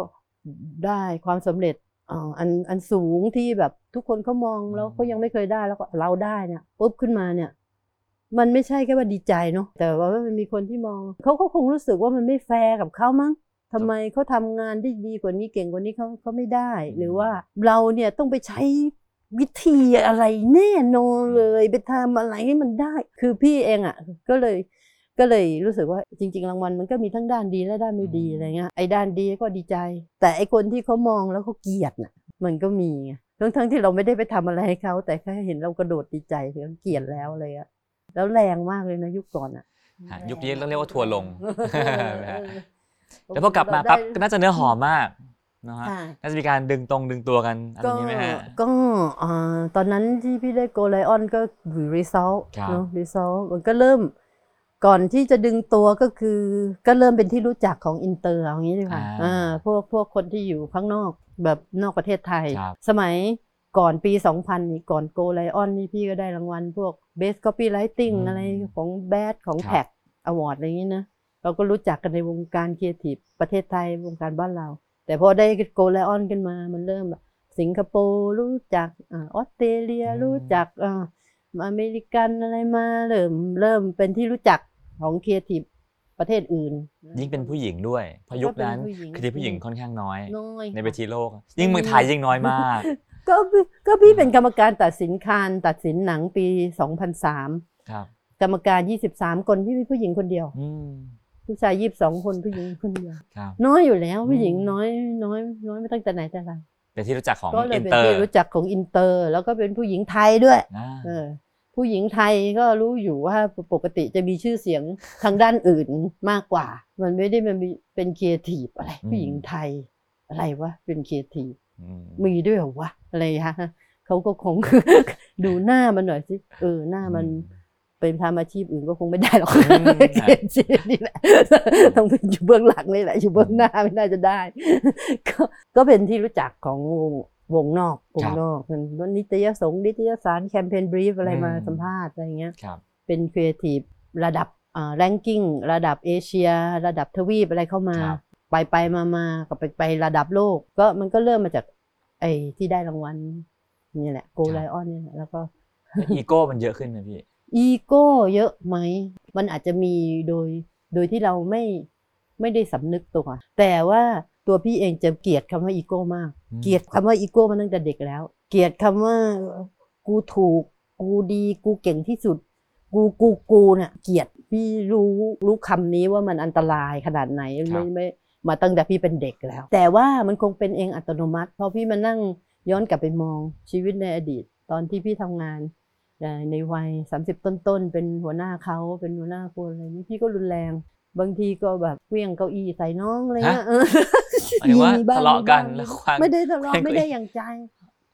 ได้ความสำเร็จอ่าอันอันสูงที่แบบทุกคนเขามองแล้วเขายังไม่เคยได้แล้วก็เราได้เนี่ยปุ๊บขึ้นมาเนี่ย มันไม่ใช่แค่ว่าดีใจเนาะแต่ว่ามันมีคนที่มองเขาก็คงรู้สึกว่ามันไม่แฟร์กับเขามั้งทำไมเขาทำงานได้ดีกว่านี้เก่งกว่านี้เขาเขาไม่ได้ หรือว่าเราเนี่ยต้องไปใช้วิธีอะไรแน่นอนเลยไปทำอะไรให้มันได้ คือพี่เองอะก็เลยก็เลยรู้สึกว่าจริง ๆ รางวัลมันก็มีทั้งด้านดีและด้านไม่ดีอะไรเงี้ยไอ้ด้านดีก็ดีใจ แต่ไอ้คนที่เขามองแล้วเขาเกลียดน่ะมันก็มีไงทั้งทั้งๆที่เราไม่ได้ไปทำอะไรให้เขาแต่แค่เห็นเรากระโดดดีใจเขาเกลียดแล้วเลยอะ แล้วแรงมากเลยนะยุคก่อนอะ
ฮะยุคนี้ต้องเรียกว่าทัวร์ลง
เออ
แล้วพอกลับมาปั๊บก็น่าจะเนื้อหอมมากนะฮะ
ใช่
น่าจะมีการดึงตรงดึงตัวกันอะไรอ
ก็
ย่างนี้ไหมฮะ
ก็อ่าตอนนั้นที่พี่ได้ Gold Lion ก็วี result
ครับ
เนาะ result มันก็เริ่มก่อนที่จะดึงตัวก็คือก็เริ่มเป็นที่รู้จักของอินเตอร์เอางี้ดีกว่าอ่าพวกพวกคนที่อยู่ข้างนอกแบบนอกประเทศไทย
ครับ
สมัย ก่อนปี 2000นี่ก่อน Gold Lion นี่พี่ก็ได้รางวัลพวก Best Copywriting อะไรของ BAD ของ TACT Award อะไรอย่างนี้นะเราก็รู้จักกันในวงการครีเอทีฟประเทศไทยวงการบ้านเรา แต่พอได้ Gold Lion ขึ้นมามันเริ่มแบบสิงคโปร์รู้จักอาออสเตรเลีย
อืม
รู้จักอ่าอเมริกันอะไรมาเริ่มเริ่มเป็นที่รู้จักของครีเอทีฟประเทศอื่น
ยิ่งเป็นผู้หญิงด้วยเพราะยุคนั้น
ก็เป็นผู้หญิง
คือที่ผู้หญิงค่อนข้างน้อย
น้อย
ในเวทีโลก ยิ่งเมืองไทยยิ่งน้อยมาก
ก็พี่ก็พี่เป็นกรรมการตัดสิน Cannes ตัดสินหนังปี 2003
ครับ
กรรมการ 23 คนพี่เป็นผู้หญิงคนเดียว
อืม
ผู้ชาย 22 คนผู้หญิงคนเดียว
ครับ
น้อยอยู่แล้วผู้หญิง
อืม
น้อยน้อยน้อยไม่ตั้งแต่ไหนแต่ไร
เป็นที่รู้จักของ
ก็เลย
อิน
เป็น
เตอร์
ที่รู้จักของอินเตอร์ แล้วก็เป็นผู้หญิงไทยด้วย
อ่า
เออผู้หญิงไทยก็รู้อยู่ว่าปกติจะมีชื่อเสียงทางด้านอื่นมากกว่า มันไม่ได้มันมีเป็นครีเอทีฟอะไร ผู้หญิงไทยอะไรวะเป็นครีเอทีฟ
ม
มีด้วยเหรอวะอะไรฮะเขาก็คงดูหน้ามันหน่อยสิเออหน้ามันเป็นทำอาชีพอื่นก็คงไม่ได้หรอก
อืม
ครีเอทีฟนี่แหละต้องเป็นอยู่เบื้องหลังนี่แหละอยู่เบื้องหน้าไม่น่าจะได้ ก็ก็เป็นที่รู้จักของวงวงนอกวงนอกมันนิตยสงฆ์นิตยสาร Campaign Brief อะไรมา
อืม
สัมภาษณ์อะไรเงี้ย
ครับ
เป็นครีเอทีฟระดับอ่า ranking ระดับเอเชีย ระดับทวีปอะไรเข้ามา
ครับ
ไปไปมามากับไปไประดับโลก ก็มันก็เริ่มมาจาก ไอ้ที่ได้รางวัลนี่แหละ Gold Lion นี่แหละแล้วก็
อีโก้มันเยอะขึ้นไหมพี่
อีโก้เยอะไหม มันอาจจะมีโดยโดยที่เราไม่ไม่ได้สำนึกตัว แต่ว่าตัวพี่เองจะเกลียดคำว่าอีโก้มาก
อืม
เกลียดคำว่าอีโก้มาตั้งแต่เด็กแล้ว เกลียดคำว่ากูถูก กูดี กูเก่งที่สุด กูกูกูเนี่ยเกลียดพี่รู้รู้คำนี้ว่ามันอันตรายขนาดไหน
ครั
ไม่
บ
ไม่ มาตั้งแต่พี่เป็นเด็กแล้ว แต่ว่ามันคงเป็นเองอัตโนมัติพอพี่มานั่งย้อนกลับไปมองชีวิตในอดีต ตอนที่พี่ทำงานในในวัยสามสิบต้นๆ เป็นหัวหน้าเขาเป็นหัวหน้าคนอะไรนี้พี่ก็รุนแรง บางทีก็แบบเวี่ยงเก้าอี้ใส่น้องอะไรเงี้ยเออ
หมายถึงว่า
มีบ้ง
ทะเลาะกัน
มีบ้ง
แล้วควาง
ไม่ได้ทะเลาะ
เคว้ง
ไม่ได้อย่างใจ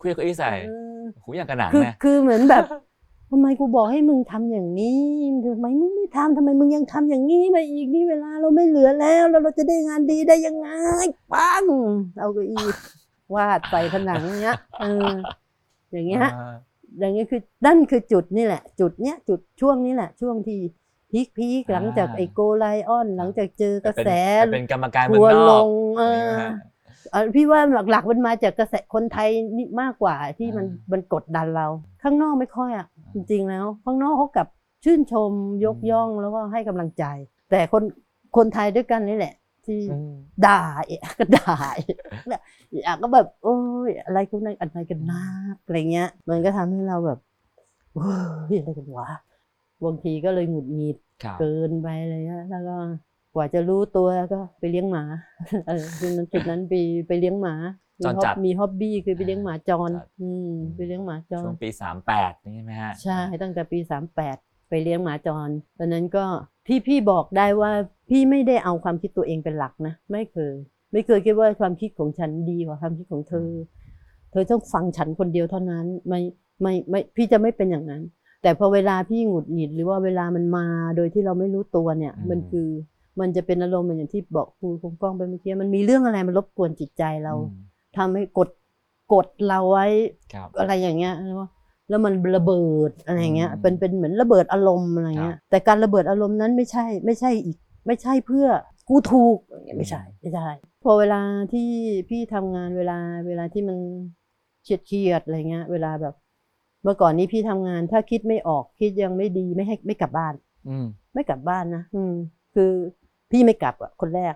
คุยกับอีใส่
เออ
หูอย่างกระหนัง
คือ
นะ
คือเหมือนแบบ ทำไมกูบอกให้มึงทำอย่างนี้ทำไมมึงไม่ทำทำไมมึงยังทำอย่างนี้มาอีกนี่เวลาเราไม่เหลือแล้วแล้วเราจะได้งานดีได้ยังไงปังเอาเก้าอี้วาดใส่ผนังเงี้ยเอออย่างเงี้ย
อ่า
อย่างนี้คือนั่นคือจุดนี่แหละ จุดเนี้ยจุดช่วงนี้แหละ ช่วงที่พีคพีคหลังจากไอโกไลออน หลังจากเจอกระแส
ไปเป็นกรรมการเมื
ทั
อง
วนร์ล
อก
งเอ
อะไรอย่าง
อ
เงี้ยฮะ
เอ่อพี่ว่าหลักๆมันมาจากกระแสคนไทยนี่มากกว่าที่มัน
อ่ามั
มันกดดันเรา ข้างนอกไม่ค่อยอะ จริงๆแล้วข้างนอกเขากลับชื่นชมยก
อืม
ย่องแล้วก็ให้กำลังใจ แต่คนคนไทยด้วยกันนี่แหละ ที่
อืม
ด่าเอะก็ด่าเอะอยากก็แบบ โอ้ยอะไรกันนักอะไรกันนักอะไรเงี้ย มันก็ทำให้เราแบบโอ้ยอะไรกันวะบางทีก็เลยหงุดหงิด
ครับ
เกินไปอะไรเงี้ยแล้วก็กว่าจะรู้ตัวก็ไปเลี้ยงหมาเออจุดนั้นจุดนั้นไปไปเลี้ยงหมามี
จรจัด
ฮอบมีฮ็อบบี้คือไปเลี้ยงหมาจร
จรจัด
อืมไปเลี้ยงหมาจ
ช่
ร
วงปีสามแปดนี่ใช่ไหมฮะ
ใช่ตั้งแต่ปีสามแปดไปเลี้ยงหมาจรตอนนั้นก็พี่พี่บอกได้ว่าพี่ไม่ได้เอาความคิดตัวเองเป็นหลักนะไม่เคย ไม่เคยคิดว่าความคิดของฉันดีกว่าความคิดของเธอ เธอต้องฟังฉันคนเดียวเท่านั้นไม่ไม่ไม่พี่จะไม่เป็นอย่างนั้น แต่พอเวลาพี่หงุดหงิดหรือว่าเวลามันมาโดยที่เราไม่รู้ตัวเนี่ย
อืม
มันคือมันจะเป็นอารมณ์เหมือนอย่างที่บอกครูคงฟ้องไปเมื่อกี้มันมีเรื่องอะไรมันรบกวนจิตใจเรา
อืม
ทำให้กดกดเราไว้
ครับ
อะไรอย่างเงี้ยแล้วมันระเบิดอะไรอย่างเงี้ย
อืม
เป็นเป็นเหมือนระเบิดอารมณ์อะไรเงี้ยแต่การระเบิดอารมณ์นั้นไม่ใช่ไม่ใช่อีก ไม่ใช่เพื่อกูถูกอย่างเงี้ยไม่ใช่ไม่ใช่พอเวลาที่พี่ทำงานเวลาเวลาที่มันเครียดเครียดๆอะไรเงี้ย เวลาแบบ เมื่อก่อนนี้พี่ทำงาน ถ้าคิดไม่ออกคิดยังไม่ดีไม่ให้ไม่กลับบ้าน
อืม
ไม่กลับบ้านนะอืมคือพี่ไม่กลับอะคนแรก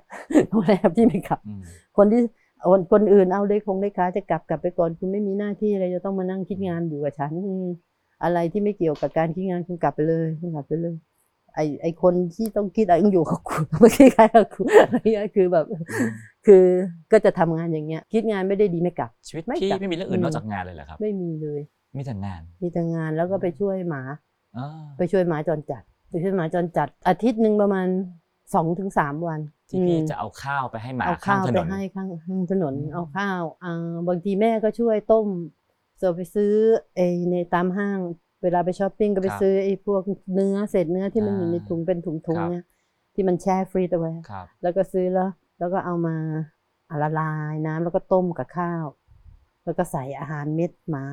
คนแรกพี่ไม่กลับ
อืม
คนที่ คนคนอื่นเอาได้คงได้ค้าจะกลับกลับไปก่อนคุณไม่มีหน้าที่อะไรจะต้องมานั่งคิดงานอยู่กับฉันอืมอะไรที่ไม่เกี่ยวกับการคิดงานคุณกลับไปเลยคุณกลับไปเลยไอไอคนที่ต้องคิดอะไรต้องอยู่กับคุณไม่ใช่ใครกับคุณอะไรเงี้ยคือแบบ คือก็จะทำงานอย่างเงี้ย คิดงานไม่ได้ดีไม่กลับ
ชีวิต
ไม่
พี่
กลับ
ไม่มีเรื่องอื่น
อืม
นอกจากงานเลยเหรอครับ
ไม่มีเลย
มีแต่งาน
มีแต่งานแล้วก็ไปช่วยหมา
อ่า
ไปช่วยหมาจรจัดไปช่วยหมาจรจัด อาทิตย์หนึ่งประมาณ สองถึงสามวัน
ที่พี่
อืม
จะเอาข้าวไปให้หมา
เอา
ข้า
ข้างว
ถ
ไป
นน
ให้ข้างข้างถนน
อืม
เอาข้าวอ่าบางทีแม่ก็ช่วยต้มเส่ไปซื้อไอ้ในตามห้าง เวลาไปช้อปปิ้งก็ไปซื้อไอ้พวกเนื้อเศษเนื้อที่มันอยู่ในถุงเป็นถุงๆเนี่ยที่มันแช่ฟรีซเอาไว้
ครับ
แล้วก็ซื้อแล้ว แล้วก็เอามาอะละลายน้ำแล้วก็ต้มกับข้าว แล้วก็ใส่อาหารเม็ดหมา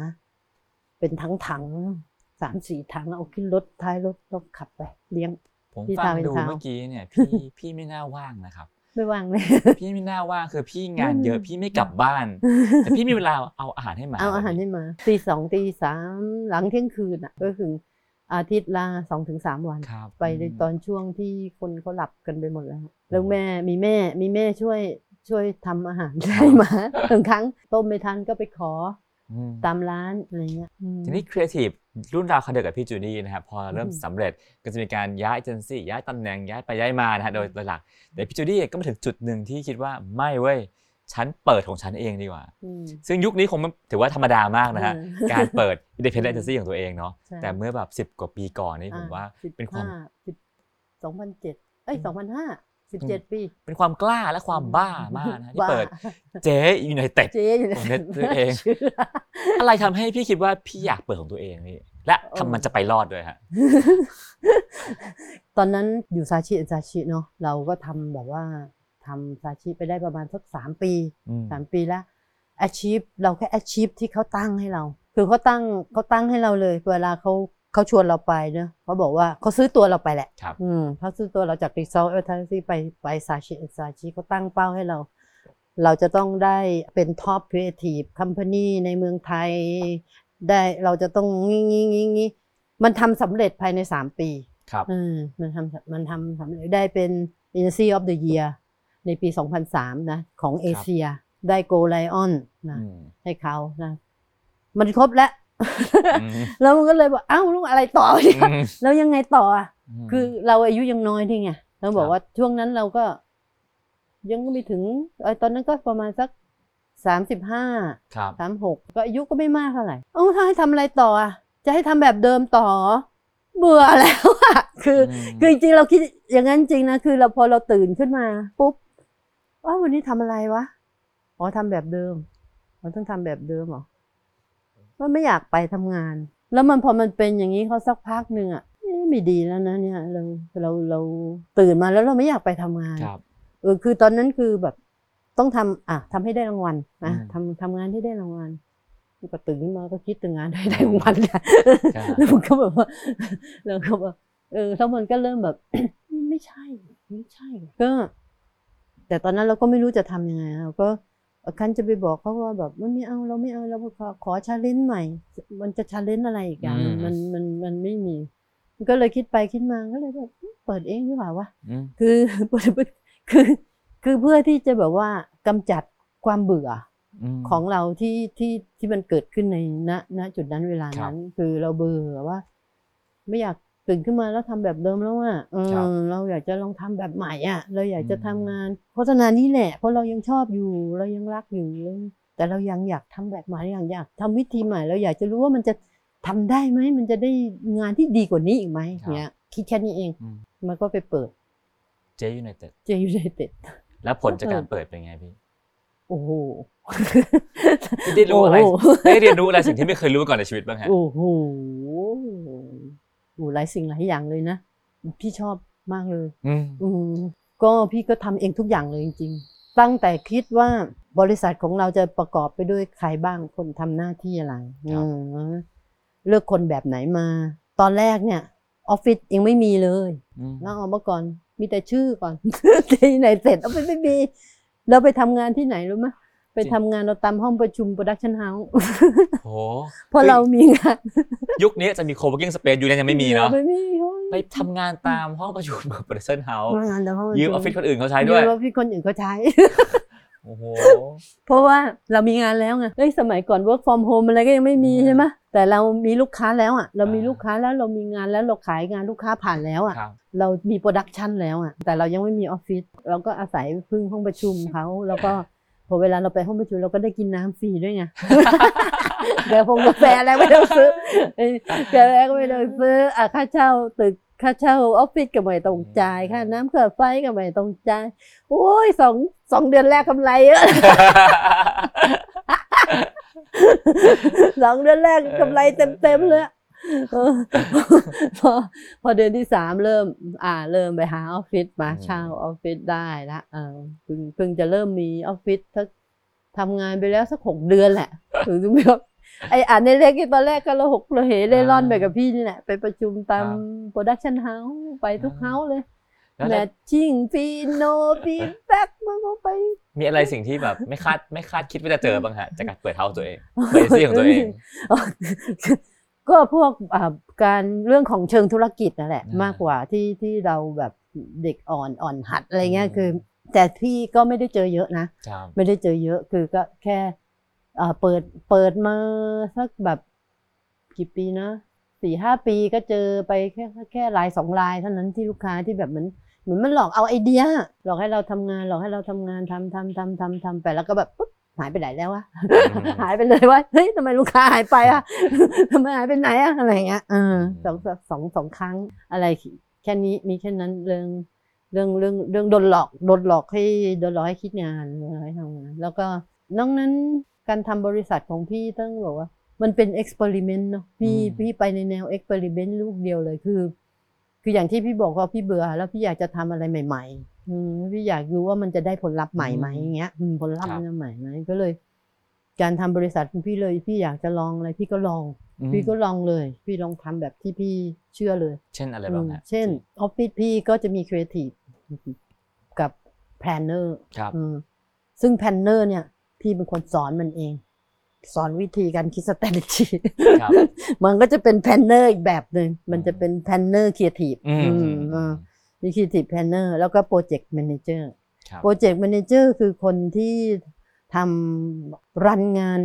เป็นทั้งถังๆสามสี่ถังเอาขึ้นรถท้ายรถแล้วขับไป เลี้ยง
ผม
พี่
ฟัง
ตาเป็น
ดู
เท้า
เมื่อกี้เนี่ยพี่พี่ไม่น่าว่างนะครับ
ไม่ว่างเลย
พี่ไม่น่าว่างคือพี่งานเยอะพี่ไม่กลับบ้าน แต่พี่มีเวลาเอาอาหารให้หมา
เอาอาหารให้หมาตีสองตีสามหลังเที่ยงคืนอะก็คืออาทิตย์ละสองถึงสามวัน
ครับ
ไปในตอนช่วงที่คนเขาหลับกันไปหมดแล้ว แล้วแม่มีแม่มีแม่ช่วยช่วยทำอาหารให้หมาบางครั้งต้มไม่ทันก็ไปขอ
อืม
ตามร้านอะไรเงี้ยอืม
ทีนี้ครีเอทีฟ รุ่นราวคราวเดียวกับพี่จูดี้นะครับพอเริ่ม
อืม
สำเร็จก็จะมีการย้ายเอเจนซี่ย้ายตำแหน่งย้ายไปย้ายมานะฮะโดยโดยหลัก แต่พี่จูดี้ก็มาถึงจุดหนึ่งที่คิดว่าไม่เว้ยฉันเปิดของฉันเองดีกว่า
อืม
ซึ่งยุคนี้คงไม่ถือว่าธรรมดามากนะฮะ
เออ
การเปิด independent agency ของตัวเองเนาะ
ใช่
แต่เมื่อแบบ 10 กว่าปีก่อนนี่ผมว่า
สิบ
เป็นความ
ห้สิบสองพันเจ็ดเอ้ย
อืม
สองพันห้าสิบเจ็ดปี
เป็นความกล้าและความบ้ามากนะที่
บ้า
เปิดเจ๊ยูไนเต็ด
เจ๊อยู่ใน
ของเน็ตตัวเอง
ชื่
อะไรทำให้พี่คิดว่าพี่อยากเปิดของตัวเองนี่และทำมันจะไปรอดด้วยฮะ
ตอนนั้นอยู่ซาชิซาชิเนาะเราก็ทำแบบว่าทำซาชิไปได้ประมาณสักสามปี
อืม
สามปีแล้ว achieve เราแค่ achieve ที่เขาตั้งให้เรา คือเขาตั้งเขาตั้งให้เราเลย เวลาเขา เขาชวนเราไปเนาะเขาบอกว่าเขาซื้อตัวเราไปแหละ
ครับ
อืมเขาซื้อตัวเราจาก Result Advertising ไปไปซาชิซาชิเขาตั้งเป้าให้เรา เราจะต้องได้เป็น Top Creative Company ในเมืองไทย ได้เราจะต้องงี้งี้งี้งี้มันทำสำเร็จภายใน3ปี
ครับ
อืมมันทำมันทำสำเร็จได้เป็น Agency of the Year ในปี 2003 นะ ของเอเชีย ได้ Go Lion นะ
อืม
ให้เขานะ มันครบแล้ว
อืม
แล้วมันก็เลยบอกอ้าวลูกอะไรต่อเนี่ย
อืม
แล้วยังไงต่ออะ
ม
คือเราอายุยังน้อยที่ไงเราบอ
ครั
ก
บ
ว่าช่วงนั้นเราก็ ยังไม่ถึงเอยตอนนั้นก็ประมาณสักสามสิบห้า
ครับ
สามหกก็อายุก็ไม่มากเท่าไหร่เอ้าถ้าให้ทำอะไรต่ออะจะให้ทำแบบเดิมต่อ เบื่อแล้วอะคืออ
ม
คือจริงๆเราคิดอย่างนั้นจริงนะคือเราพอเราตื่นขึ้นมาปุ๊บว่าวันนี้ทำอะไรวะอ๋อทำแบบเดิมเราต้องทำแบบเดิมเหรอ ว่าไม่อยากไปทำงาน แล้วมันพอมันเป็นอย่างนี้เขาสักพักหนึ่งอะเอ๊ะไม่ดีแล้วนะเนี่ยเราเราเราตื่นมาแล้วเราไม่อยากไปทำงาน
ครับ
เออคือตอนนั้นคือแบบต้องทำอะทำให้ได้รางวัลนะ
อืม
ทำทำงานให้ได้รางวัลก็ตื่นขึ้นมาก็คิดถึงงานให้ได้รางวัลเนี่ย
ครับ
แล้วมันก็แบบว่าแล้วก็แบบเออแล้วมันก็เริ่มแบบ ไม่ใช่ ไม่ใช่ ก็ แต่ตอนนั้นเราก็ไม่รู้จะทำยังไงเราก็ ครั้นจะไปบอกเขาว่าแบบมันไม่เอาเราไม่เอาเราขอขอ challenge ใหม่ มันจะ challenge อะไรอีกอย่างหนึ่ง
อืม
มันมันมันไม่มีก็เลยคิดไปคิดมาก็เลยแบบเปิดเองดีกว่าวะ
อืม
คือคือคือเพื่อที่จะแบบว่ากำจัดความเบื่อของเราที่ที่ที่มันเกิดขึ้นในณณจุดนั้นเวลา
ครับ
นั้น คือเราเบื่อว่า ไม่อยาก ตื่นขึ้นมาแล้วทำแบบเดิมแล้วอะเอ
ครับ
อเราอยากจะลองทำแบบใหม่อะ เราอยากจะ
อืม
ทำงานโฆษณานี้แหละ เพราะเรายังชอบอยู่ เรายังรักอยู่เลยแต่เรายังอยากทำแบบใหม่อยากอยากทำวิธีใหม่ เราอยากจะรู้ว่ามันจะทำได้ไหม มันจะได้งานที่ดีกว่านี้อีกไหมเนี้ยคิดแค่นี้เอง
อืม
มันก็ไปเปิด
เจ๊ยูไนเต็ด
เจยูไนเต็ด
แล้วผลจากการเปิดเป็นไงพี่
โโอ้โห
ได้รู้อะไร
โอ้โห
ได้เรียนรู้อะไรสิ่งที่ไม่เคยรู้มาก่อนในชีวิตบ้างฮะ
โอ้โห โอ้หลายสิ่งหลายอย่างเลยนะ พี่ชอบมากเลย
อืม
อืมก็พี่ก็ทำเองทุกอย่างเลยจริงๆ ตั้งแต่คิดว่าบริษัทของเราจะประกอบไปด้วยใครบ้างคนทำหน้าที่อะไรอืมเลือกคนแบบไหนมา ตอนแรกเนี่ยออฟฟิศยังไม่มีเลย
อืม
แล้วเอามาก่อนมีแต่ชื่อก่อนที่ไหนเสร็จเอาไปไม่มีเราไปทำงานที่ไหนรู้ไหม ไปทำงานเราตามห้องประชุม production house
โห
เพราะเรามีงาน
ยุคนี้จะมี co-working space อยู่เนี่ยยังไม่มีเนาะ
ไม่มีโอ้ย
ไปทำงานตามห้องประชุมแบบ Production House
ทำงานแต่ห้องประชุม
ยืมออฟฟิศคนอื่นเขาใช้ด้วย
ยืมออฟฟิศคนอื่นเขาใช้
โอ้โห
เพราะว่าเรามีงานแล้วไงเอ้ยสมัยก่อน work from home อะไรก็ยังไม่มี
อืม
ใช่ไหมแต่เรามีลูกค้าแล้วอะ เรามี
อ่า
ลูกค้าแล้วเรามีงานแล้วเราขายงานลูกค้าผ่านแล้วอะ
ครับ
เรามี production แล้วอะ แต่เรายังไม่มีออฟฟิศ เราก็อาศัยพึ่งห้องประชุมเขา แล้วก็ พอเวลาเราไปห้องประชุมเราก็ได้กินน้ำฟรีด้วยไงกาแฟกาแฟอะไรไม่ต้องซื้อกาแฟก็ไม่ต้องซื้ออะค่าเช่าตึกค่าเช่าออฟฟิศก็ไม่ต้องจ่ายค่าน้ำค่าไฟก็ไม่ต้องจ่ายโอ้ยสองสองเดือนแรกกำไรเยอะสองเดือนแรกกำไรเต็มเต็มๆเลย พอพอเดือนที่สามเริ่ม อ่า เริ่มไปหาออฟฟิศมา
อืม
เช่าออฟฟิศได้ละเออเพิ่งเพิ่งจะเริ่มมีออฟฟิศสักทำงานไปแล้วสักหกเดือนแหละถึงจะมีไออ่านในเล็กที่ตอนแรกก็เราหกเราเหเล่ร่อนไปกับพี่นี่แหละไปประชุมตามโปรดักชันเฮาส์ไปทุกเฮาส์เลย
แล้ว
แม
แล้ว
ทชิ่งฟีโนฟีแบ็กมันก็ไป
มีอะไรสิ่งที่แบบไม่คาดไม่คาดคิดว่าจะเจอบ้างฮะจากการเปิดเฮาส์ตัวเองเปิดซี่ของตัวเอง
ก็พวกอ่าการเรื่องของเชิงธุรกิจนั่นแหละ
อ่าม
มากกว่าที่ที่เราแบบเด็กอ่อนอ่อนหัดอะไรเงี้ย
อืม
คือ แต่พี่ก็ไม่ได้เจอเยอะนะ
ครับ
ไม่ได้เจอเยอะคือก็แค่อ่าเปิดเปิดมาสักแบบกี่ปีนะสี่ห้าปีก็เจอไปแค่แค่รายสองรายเท่านั้นที่ลูกค้าที่แบบเหมือนเหมือนมันหลอกเอาไอเดีย หลอกให้เราทำงานหลอกให้เราทำงานทำทำทำทำทำไปแล้วก็แบบปุ๊บ หายไปไหนแล้ววะหายไปเลยว่าเฮ้ยทำไมลูกค้าหายไปอะทำไมหายไปไหนอะอะไรเงี้ยเออสองสองสองครั้งอะไรแค่นี้มีแค่นั้นเรื่องเรื่องเรื่องเรื่องโดนหลอกโดนหลอกให้โดนหลอกให้คิดงานโดนหลอกให้ทำงานแล้วก็นอกนั้นการทำบริษัทของพี่ต้องบอกว่า มันเป็น experiment เนาะพี่
อืม
พี่ไปในแนว experiment ลูกเดียวเลยคือ คืออย่างที่พี่บอกว่าพี่เบื่อแล้วพี่อยากจะทำอะไรใหม่ๆอืม พี่อยากรู้ว่ามันจะได้ผลลัพธ์ใหม่ไหมอย่างเงี้ยอืมผลลัพธ์
ครับ
มันจะใหม่ไหมก็เลย การทำบริษัทของพี่เลยพี่อยากจะลองอะไรพี่ก็ลอง
อืม
พี่ก็ลองเลย พี่ลองทำแบบที่พี่เชื่อเลย
เช่นอะไรบ้าง
อืม
ฮะ
เช่นออฟฟิศพี่ก็จะมีครีเอทีฟกับ planner
ครับ
ซึ่ง planner เนี่ย พี่เป็นคนสอนมันเอง สอนวิธีการคิด strategy
ครับ
มันก็จะเป็น planner อีกแบบหนึ่งมันจะเป็น planner ครีเอทีฟ
อืม
มีครีเอทีฟ planner แล้วก็ project manager
ครับ
project manager คือคนที่ทำ run งาน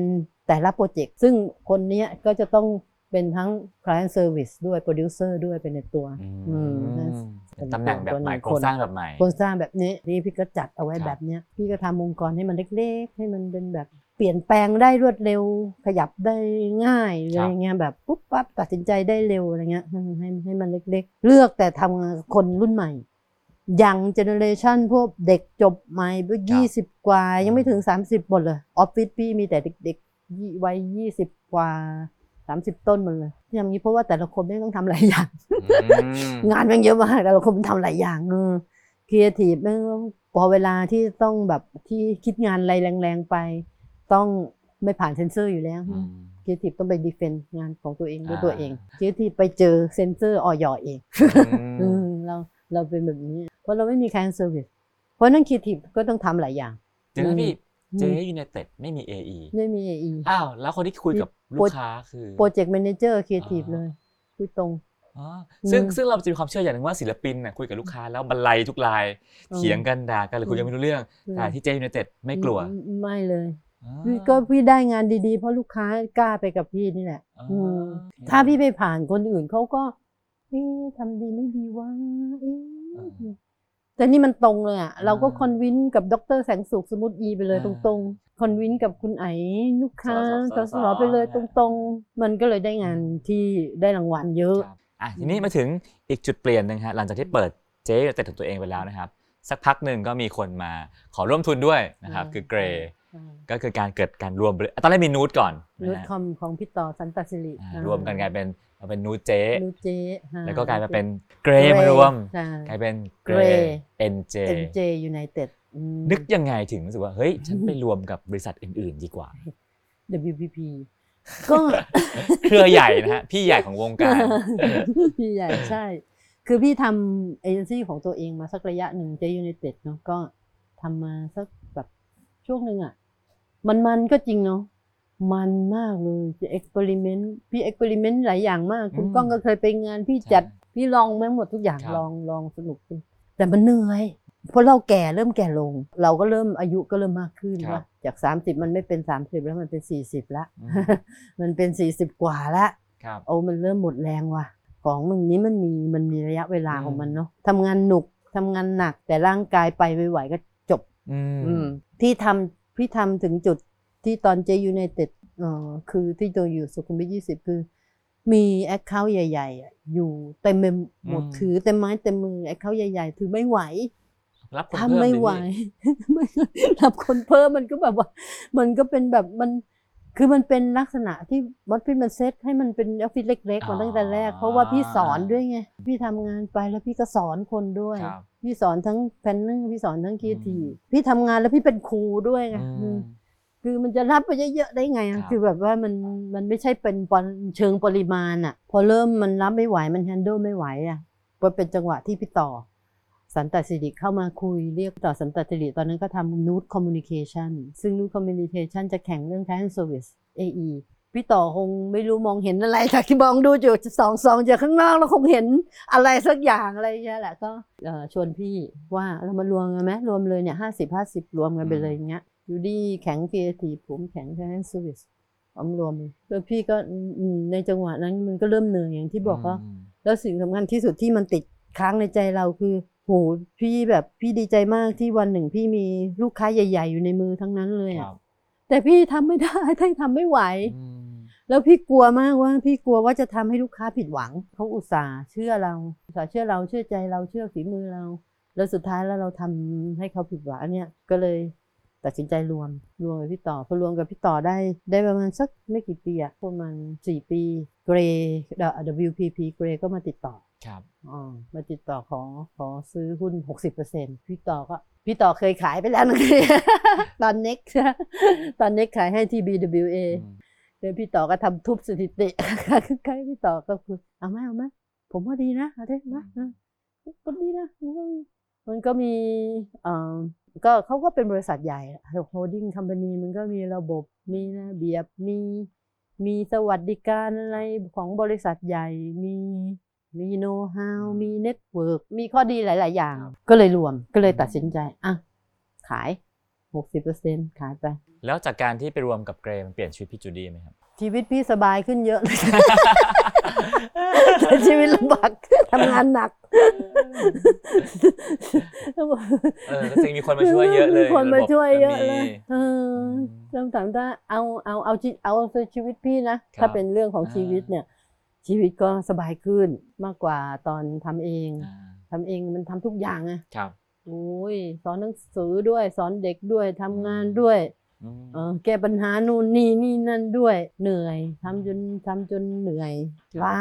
แต่ละโปรเจกต์ซึ่งคนเนี้ยก็จะต้องเป็นทั้ง client service ด้วย producer ด้วยเป็นในตัว
อื
อืม
มเป็นตำแหน่งแบบใหม่
คน
โครงสร้างแบบใหม่
โครงสร้างแบบนี้นี่พี่ก็จัดเอาไว้
ครับ
แบบเนี้ยพี่ก็ทำองค์กรให้มันเล็กๆ ให้มันเป็นแบบ เปลี่ยนแปลงได้รวดเร็ว ขยับได้ง่ายอะไรเงี้ยแบบปุ๊บปั๊บตัดสินใจได้เร็วอะไรเงี้ยให้ให้ให้มันเล็ก ๆ เลือกแต่ทำงานกับคนรุ่นใหม่ young generation พวกเด็กจบใหม่เพิ่งยี่สิบกว่า ยังไม่ถึง30หมดเลยออฟฟิศพี่มีแต่เด็กๆยี่วัยยี่สิบกว่าสามสิบต้นหมดเลยที่ทำนี้เพราะว่าแต่ละคนไม่งต้องทำหลายอย่าง
อืม
งานแม่งเยอะมากแต่ละคนมันทำหลายอย่างเออครีเอทีฟแม่งพอเวลาที่ต้องแบบที่คิดงานอะไรแรงๆไป ต้องไม่ผ่านเซนเซอร์อยู่แล้ว
อืม
ครีเอทีฟต้องไป defend งานของตัวเองด้วย
อ่า
ตัวเองครีเอทีฟไปเจอเซนเซอร์ออยเอง
อืม
อืมเราเราเป็นแบบนี้ เพราะเราไม่มี client service เพราะนั่นครีเอทีฟก็ต้องทำหลายอย่าง
เดี๋ยวนะพี่
อืม
JEH United ไม่มี AE
ไม่มี AE
อ้าวแล้วคนที่คุยกับลูกค้าคือ
project manager ครีเอทีฟ
อ่า
เลยพูดตรง
อ๋อซึ่ง
อืม
ซึ่งเราจะมีความเชื่ออย่างหนึ่งว่าศิลปินน่ะคุยกับลูกค้าแล้วบรรลัยทุกราย
อืม
เถียงกันด่ากันหรือคุยกัน
อืม
ไม่รู้เรื่องแต่ที่เจยูเนเต็ดไม่กลัว
ไม่เลย
อ๋อ
พี่ก็พี่ได้งานดีๆ เพราะลูกค้ากล้าไปกับพี่นี่แหละ
อ๋ออื
มถ้าพี่ไปผ่านคนอื่นเขาก็เอ๊ะทำดีไม่ดีวะเอ๊ะ
อ่า
แต่นี่มันตรงเลยอะ
อ่า
เราก็คอนวินกับดรแสงสุขสมมติอีไปเลยต
อ่า
รงๆ คอนวินกับคุณไอ๋ลูกค้า
ส
ส
อ
ส
สอ
ไปเลย
อ่า
ตรงๆ มันก็เลยได้งานที่ได้รางวัลเยอะ
ครับอะทีนี้มาถึงอีกจุดเปลี่ยนหนึ่งฮะหลังจากที่เปิดเจยูเนเต็ดของตัวเองไปแล้วนะครับ สักพักหนึ่งก็มีคนมาขอร่วมทุนด้วยนะครับ
อืม
คือเกรย์
อ่า
ก็คือการเกิดการรวมบริตอนแรกมีนูตก่อน
นูต
นะฮะ
คอมของพี่ต่อสันตสิริ
อ่า
อ่าร
วมกันกลายเป็นมาเป็นนูตเจ
นูตเจอ่
แล้วก็กลายมาเป็นเกรมารวม
ใช่
กลายเป็นเกร
Grey
เอ็นเจ
NJ United อืม
นึกยังไงถึงรู้สึกว่าเฮ้ยฉันไปรวมกับบริษัทอื่น ๆ ดีกว่า
WPP ก็
เครือใหญ่นะฮะพี่ใหญ่ของวงการ
พี่ใหญ่ใช่ คือพี่ทำเอเจนซี่ของตัวเองมาสักระยะหนึ่งเจยูไนเต็ดเนาะก็ทำมาสักแบบ ช่วงหนึ่งอะ มันมันก็จริงเนาะมันมากเลยจะเอ็กซ์เพร์เมนต์พี่เอ็กซ์เพร์เมนต์หลายอย่างมาก คุณ
อืม
ก้องก็เคยไปงานพี่จัด
ใช่
พี่ลองมาหมดทุกอย่าง
ครับ
ลองลองสนุกแต่มันเหนื่อยเพราะเราแก่เริ่มแก่ลง เราก็เริ่มอายุก็เริ่มมากขึ้น
ครับ
ว่าจาก 30 มันไม่เป็น 30 แล้วมันเป็น 40ละ
อืม
มันเป็น 40 กว่าละ
ครับ
โอ้มันเริ่มหมดแรงว่ะ ของมึงนี้มันมีมันมีระยะเวลา
อืม
ของมันเนาะทำงานสนุกทำงานหนักแต่ร่างกายไปไม่ไหวก็จบ
อืม
อืมพี่ทำพี่ทำถึงจุดที่ตอน JEH United เอ่อคือที่ตัวอยู่สุขุมวิทยี่สิบคือมี account ใหญ่ ๆอะอยู่เต็มไปหมดถือเต็มไม้เต็มมือ account ใหญ่ ๆ ถือไม่ไหว
รับคน
ทำ
เพิ่ม
ไม่
ดิ
ไหว
พี่
ไม่รับคนเพิ่มมันก็แบบว่า มันก็เป็นแบบมัน คือมันเป็นลักษณะที่วัดพิมันเซตให้มันเป็นออฟฟิศเล็กๆมาตั้งแต่แรก เพราะว่าพี่สอนด้วยไง พี่ทำงานไปแล้วพี่ก็สอนคนด้วย
ครับ
พี่สอนทั้ง planner พี่สอนทั้งครีเอที
อืม
พี่ทำงานแล้วพี่เป็นครูด้วยไง
อื
อื
ม
มคือมันจะรับไปเยอะๆได้ไงอะ
ครับ
คือแบบว่ามันมันไม่ใช่เป็นปริเชิงปริมาณอะ พอเริ่มมันรับไม่ไหวมัน handle ไม่ไหวอะพอเป็นจังหวะที่พี่ต่อ สันติศิริเข้ามาคุยเรียกต่อสันติศิริตอนนั้นก็ทำ Nude Communication ซึ่ง Nude Communication จะแข็งเรื่อง client service AE พี่ต่อคงไม่รู้มองเห็นอะไรจากที่มองดูอยู่สองสองจากข้างนอกแล้วคงเห็นอะไรสักอย่างอะไรอย่างเงี้ยแหละก็เอ่อชวนพี่ว่าเรามารวมกันไหมรวมเลยเนี่ยห้าสิบห้าสิบรวมกันไปเลยอย่างเงี้ยอยู่ดีแข็งครีเอทีฟผมแข็ง client service พร้อมรวมเลยแล้วพี่ก็อืมในจังหวะนั้นมันก็เริ่มเหนื่อยอย่างที่บอกว่า
ม
แล้วสิ่งสำคัญที่สุดที่มันติดค้างในใจเราคือ โหพี่แบบพี่ดีใจมากที่วันหนึ่งพี่มีลูกค้าใหญ่ ๆ อยู่ในมือทั้งนั้นเลย
ค
อะ
รับ
แต่พี่ทำไม่ได้ท่านทำไม่ไหว
อืม
แล้วพี่กลัวมากว่า พี่กลัวว่าจะทำให้ลูกค้าผิดหวังเขาอุตส่าห์เชื่อเราอุตส่าห์เชื่อเราเชื่อใจเราเชื่อฝีมือเรา แล้วสุดท้ายแล้วเราทำให้เขาผิดหวังอันเนี่ยก็เลย ตัดสินใจรวมรวมกับพี่ต่อพอรวมกับพี่ต่อได้ได้ประมาณสักไม่กี่ปีอะประมาณสี่ปีเกรเอ่อ WPP เกรก็มาติดต่อ
ครับ
อ๋อมาติดต่อขอขอซื้อหุ้น 60%พี่ต่อก็พี่ต่อเคยขายไปแล้วนะตอนเน็กตอนเน็กขายให้ที่ BWA
อืม
เดี๋ยวพี่ต่อก็ทำทุบสถิติใกล้พี่ต่อก็คือเอาไหมเอาไหมผมว่าดีนะเอาได้นะเออก็ดีนะมันก็มีมัน ก็มีเอ่อก็เขาก็เป็นบริษัทใหญ่ holding company มันก็มีระบบมีระเบียบมีมีสวัสดิการอะไรของบริษัทใหญ่มีมีโน้ตฮาวมี network มีข้อดีหลาย ๆ อย่าง ก็เลยรวมก็เลยตัดสินใจอะขาย 60%ขายไป
แล้วจากการที่ไปรวมกับ Grey มันเปลี่ยนชีวิตพี่จูดี้ไหมครับ
ชีวิตพี่สบายขึ้นเยอะเลย แต่ชีวิตลำบากทำงานหนัก
เออก็จริงมีคนมาช่วยเยอะเลย
มีคนมาช่วยเยอะเลย
ระบบก็มี
เออต้องถามถ้าเอาเอาเอาชีเอาชีวิตพี่นะ
ครับ
ถ้าเป็นเรื่องของชีวิต
อ่า
เนี่ย ชีวิตก็สบายขึ้นมากกว่าตอนทำเอง
อ่า
ทำเองมันทำทุกอย่างไง
ครับ
โอ้ยสอนหนังสือด้วยสอนเด็กด้วยทำงานด้วย
อืม
เออแก้ปัญหานู่นนี่นี่นั่นด้วยเหนื่อยทำจนทำจนเหนื่อยล้า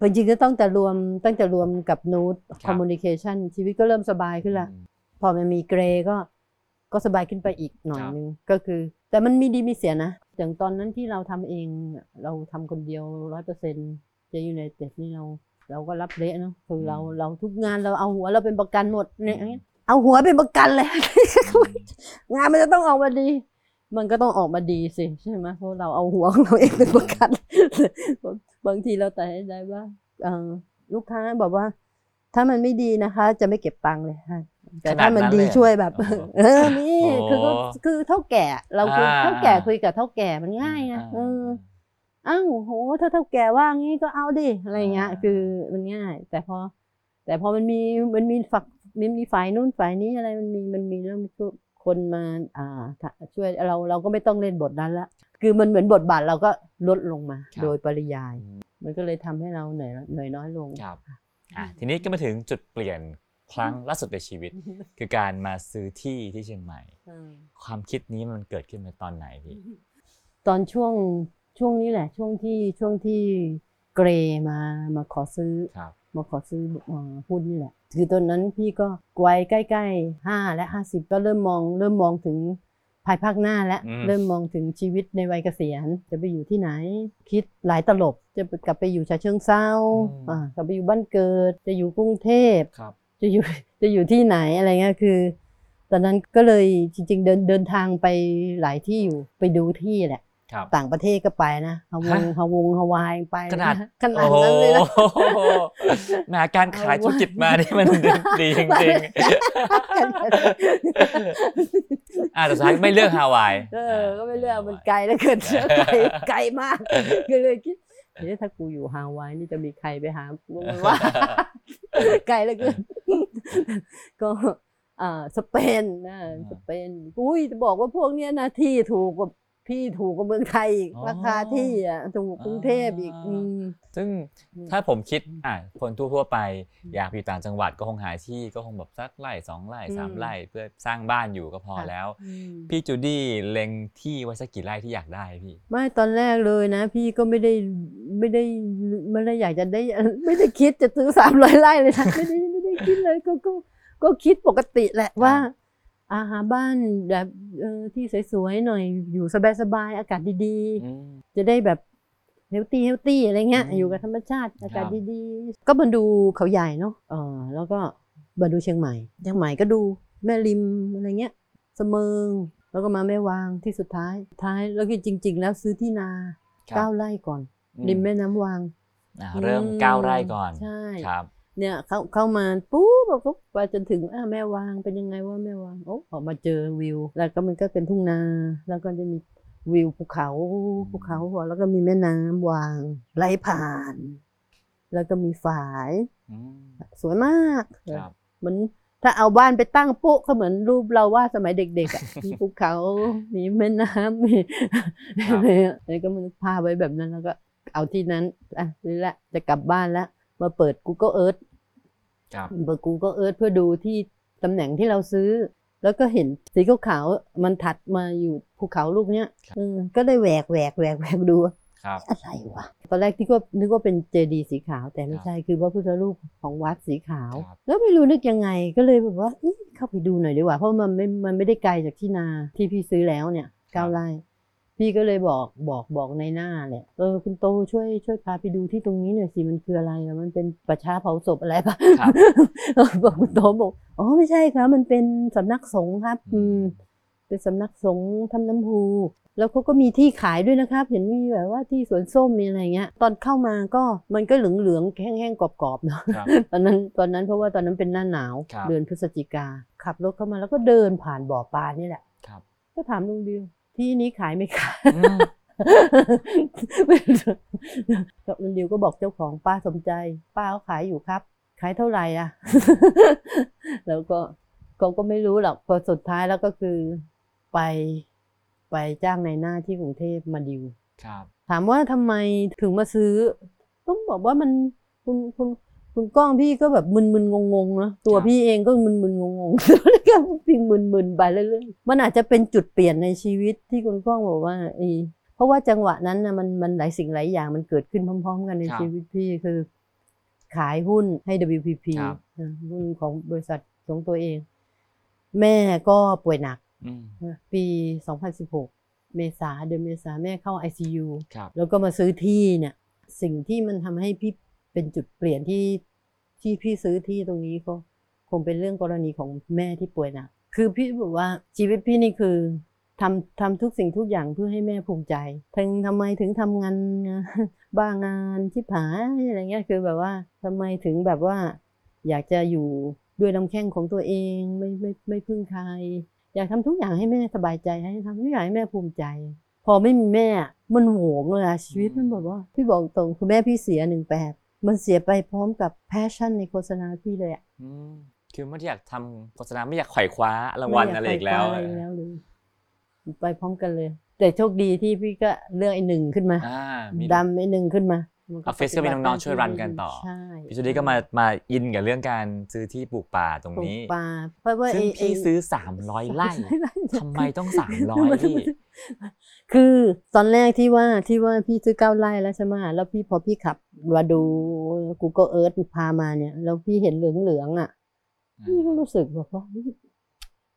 จริงๆก็ต้องแต่รวมตั้งแต่รวมกับนูตคอมมูนิเคชันชีวิตก็เริ่มสบายขึ้นละ
อืม
พอมันมีเกรก็ก็สบายขึ้นไปอีกหน่อย
ครับ
นึงก็คือ แต่มันมีดีมีเสียนะอย่างตอนนั้นที่เราทำเองเราทำคนเดียวร้อยเปอร์เซ็นต์จะอยู่ในเต็ดนี่เราเราก็รับเละเนาะคือเราเราทุกงานเราเอาหัวเราเป็นประกันหมดเนี่ยอย่างเงี้ยเอาหัวเป็นประกันเลย งานมันจะต้องออกมาดี มันก็ต้องออกมาดีสิใช่ไหมเพราะเราเอาหัวของเราเองเป็นประกัน บางทีเราตัดสินใจว่าเอ่อลูกค้าบอกว่า ถ้ามันไม่ดีนะคะ จะไม่เก็บตังค์เลยค่ะแต่ถ้ามันดีช่วยแบบ เออนี่คือก็คือเท่าแก่ เราคือเท่าแก่คุยกับเท่าแก่มันง่ายไงเอออ้าวโหถ้าเท่าแก่ว่างี้ก็เอาดิอะไรเงี้ย
อ่า
คือมันง่าย แต่พอแต่พอมันมีมันมีฝักมันมีฝ่ายนู้นฝ่ายนี้อะไรมันมีมันมีเรื่อง คนมาอ่าช่วยเราเราก็ไม่ต้องเล่นบทนั้นละคือมันเหมือนบทบาทเราก็ลดลงมา
ครับ
โดยปริยาย
อืม
มันก็เลยทำให้เราเหนื่อยเหนื่อยน้อยลง
ครับอะทีนี้ก็มาถึงจุดเปลี่ยนครั้งล่าสุดในชีวิต คือการมาซื้อที่ที่เชียงใหม่
อืม
ความคิดนี้มันเกิดขึ้นในตอนไหนพี่
ตอนช่วงช่วงนี้แหละ ช่วงที่ช่วงที่เกรมามาขอซื้อ
ครับ
มาขอซื้อเอ่อหุ้นนี่แหละ คือตอนนั้นพี่ก็วัยใกล้ๆห้าและห้าสิบก็เริ่มมอง เริ่มมองถึงภายภาคหน้าแล้ว
อืม
เริ่มมองถึงชีวิตในวัยเกษียณ จะไปอยู่ที่ไหน คิดหลายตลบ จะกลับไปอยู่ฉะเชิงเซาอ่ากลับไปอยู่บ้านเกิด จะอยู่กรุงเทพ
ครับ
จะอยู่จะอยู่ที่ไหนอะไรเงี้ยคือ ตอนนั้นก็เลยจริง ๆ เดินเดินทางไปหลายที่อยู่ไปดูที่แหละ
ครับ
ต่างประเทศก็ไปนะฮาวง
ฮะ
ฮาวงฮาวายไป
ขนาด
ขนาดนั้นเลยนะ
โอ้โหแหมการขายธุรกิจมานี่มันดีจริงๆอ่าแต่สุดท้ายไม่เลือกฮาวาย
เออก็ไม่เลือกมันไกลแล้วเกินไกลไกลมากก็เลยคิดเฮ้ยถ้ากูอยู่ฮาวายนี่จะมีใครไปหากูบ้างวะไกลแล้วเกินก็อ่าสเปนนะสเปนอุ้ยจะบอกว่าพวกเนี้ยนะที่ถูกกว่า พี่ถูกกว่าเมืองไทยอีก
อ๋อ
ราคาที่อะถูกกรุงเทพอีก
อ่า
อืม
ซึ่งถ้าผมคิดอะคนทั่วๆไปอยากอยู่ต่างจังหวัดก็คงหาที่ก็คงแบบสักไร่สองไร่สาม
อืม
ไร่เพื่อสร้างบ้านอยู่ก็พอ
ค่ะ
แล้ว
อืม
พี่จูดี้เล็งที่ไว้สักกี่ไร่ที่อยากได้พี่
ไม่ตอนแรกเลยนะ พี่ก็ไม่ได้ไม่ได้ไม่ได้อยากจะได้ ไม่ได้คิดจะซื้อสามร้อยไร่เลยนะไม่ได้ไม่ได้คิดเลยก็ก็ก็คิดปกติแหละว่า อ่าหาบ้านแบบเออที่สวยๆหน่อยอยู่สบายๆอากาศดี
อืม
ๆจะได้แบบ healthy healthy อะไรเงี้ย
อืม
อยู่กับธรรมชาติอากาศ
ครับ
ดีๆ ก็มาดูเขาใหญ่เนาะเออแล้วก็มาดูเชียงใหม่เชียงใหม่ก็ดูแม่ริมอะไรเงี้ยสะเมิงแล้วก็มาแม่วางที่สุดท้ายท้ายแล้วก็จริง ๆ แล้วซื้อที่นา
ครับ
เก้าไร่ก่อน
อืม
ริมแม่น้ำวาง
อะเริ่ม
อืม
เก้าไร่ก่อน
ใช่
ครับ
เนี่ยเข้าเข้ามาปุ๊บเราก็ไปจนถึงอ่าแม่วางเป็นยังไงว่าแม่วางโอ้ออกมาเจอวิว แล้วก็มันก็เป็นทุ่งนา แล้วก็จะมีวิวภูเขาภูเขาหัวแล้วก็มีแม่น้ำวางไหลผ่าน แล้วก็มีฝายสวยมาก
ครับ
เหมือนถ้าเอาบ้านไปตั้งปุ๊ก็เหมือนรูปเราว่าสมัยเด็กๆอะมีภูเขา มีแม่น้ำมี
ครับ
แล้วก็มันพาไว้แบบนั้นแล้วก็เอาที่นั้นอะนี่แหละจะกลับบ้านแล้ว มาเปิด Google Earth
ครับ
เปิด Google Earth เพื่อดูที่ตำแหน่งที่เราซื้อ แล้วก็เห็นสีขาวๆมันถัดมาอยู่ภูเขาลูกเนี้ย
ครับ
เออก็ได้แหวกแหวกแหวกแหวกดู
ครับ
อะไรวะตอนแรกที่ก็นึกว่าเป็นเจดีย์สีขาวแต่ไม่
ครับ
ใช่คือพระพุทธรูปของวัดสีขาว
ครับ
แล้วไม่รู้นึกยังไงก็เลยแบบว่าเอ๊ะเข้าไปดูหน่อยดีกว่าเพราะมันไม่มันไม่ได้ไกลจากที่นาที่พี่ซื้อแล้วเนี่ยเก้าไร่ พี่ก็เลยบอกบอกบอกในหน้าแหละเออคุณโตช่วยช่วยพาไปดูที่ตรงนี้หน่อยสิมันคืออะไรอะมันเป็นประชาเผาศพอะไรปะ
ครับ
เออบอกคุณโตบอกอ๋อไม่ใช่ครับมันเป็นสำนักสงฆ์ครับ
อื
อื
ม
มเป็นสำนักสงฆ์ทำน้ำฮูแล้วเขาก็มีที่ขายด้วยนะครับ เห็นมีแบบว่าที่สวนส้มมีอะไรเงี้ย ตอนเข้ามาก็มันก็เหลืองๆแห้งๆกรอบๆเนาะ
ครับ
ตอนนั้นตอนนั้นเพราะว่าตอนนั้นเป็นหน้าหนาว
ครับ
เดือนพฤศจิกาขับรถเข้ามาแล้วก็เดินผ่านบ่อปลานี่แหละ
ครับ
ก็ถามลุงดิว ที่นี้ขายไหมขาย
อืม
กับลุงดิวก็บอกเจ้าของป้าสมใจ ป้าเขาขายอยู่ครับ ขายเท่าไหร่อะ แล้วก็เขาก็ไม่รู้หรอกพอสุดท้ายแล้วก็คือไปไปจ้างในายหน้าที่กรุงเทพมาดิว
ครับ
ถามว่าทำไมถึงมาซื้อ ต้องบอกว่ามันคุณคุณคุณก้องพี่ก็แบบมึนๆงงๆนะตัวพี่เองก็มึนๆงงๆ แล้วก็พี่มึนๆไปเรื่อยๆมันอาจจะเป็นจุดเปลี่ยนในชีวิตที่คุณก้องบอกว่าไอ้เพราะว่าจังหวะนั้นนะมันมันหลายสิ่งหลายอย่างมันเกิดขึ้นพร้อม ๆ กันใน
ครับ
ชีวิตพี่คือ ขายหุ้นให้ WPP
ครับ
นะหุ้นของบริษัทของตัวเอง แม่ก็ป่วยหนัก
อืม
นะปี 2016 เมษาเดือนเมษาแม่เข้า ICU
ครับ
แล้วก็มาซื้อที่เนี่ย สิ่งที่มันทำให้พี่เป็นจุดเปลี่ยนที่ที่พี่ซื้อที่ตรงนี้ก็ค งเป็นเรื่องกรณีของแม่ที่ป่วยหนักคือพี่บอกว่าชีวิตพี่นี่คือทำทำทุกสิ่งทุกอย่างเพื่อให้แม่ภูมิใจถึงทำไมถึงทำงานบ้างานที่ผายอะไรเงี้ยคือแบบว่าทำไมถึงแบบว่า อยากจะอยู่ด้วยลำแข้งของตัวเองไม่ไม่ไม่พึ่งใคร อยากทำทุกอย่างให้แม่สบายใจให้ทำทุกอย่างให้แม่ภูมิใจ พอไม่มีแม่มันโหวงเลยอะชีวิตมันแบบว่า พี่บอกตรงคือแม่พี่เสียหนึ่งแปดมันเสียไปพร้อมกับ passion ในโฆษณาพี่เลยอะ
คือไม่ได้อยากทำโฆษณาไม่อยากไขว่คว้ารางวัลอะไรอีกแล้ว
ม่ยากไปคว้าอะไรอีกแล้วเลยไปพร้อมกันเลย แต่โชคดีที่พี่ก็เลือกไอ้หนึ่งขึ้นมา
อ่ามี
ดำไอ้หนึ่งขึ้นมามัน
ออฟฟิศก็มีน้องๆช่วย run กันต่อ
ใช่
พี่จูดี้ก็มามา in กับเรื่องการซื้อที่ปลูกป่าตรง
ปลูก
นี้
ป่าเพราะว่า
ซึ่ง
ไอ้
พี่
ไอ้
ซื้อ 300 ไร่ทำไมต้อง 300พี่
คือตอนแรกที่ว่าที่ว่าพี่ซื้อเก้าไร่แล้วใช่ไหมแล้วพี่พอพี่ขับมาดู Google Earth พามาเนี่ย แล้วพี่เห็นเหลืองๆอะ พี่ก็รู้สึกแบบว่าเฮ้ย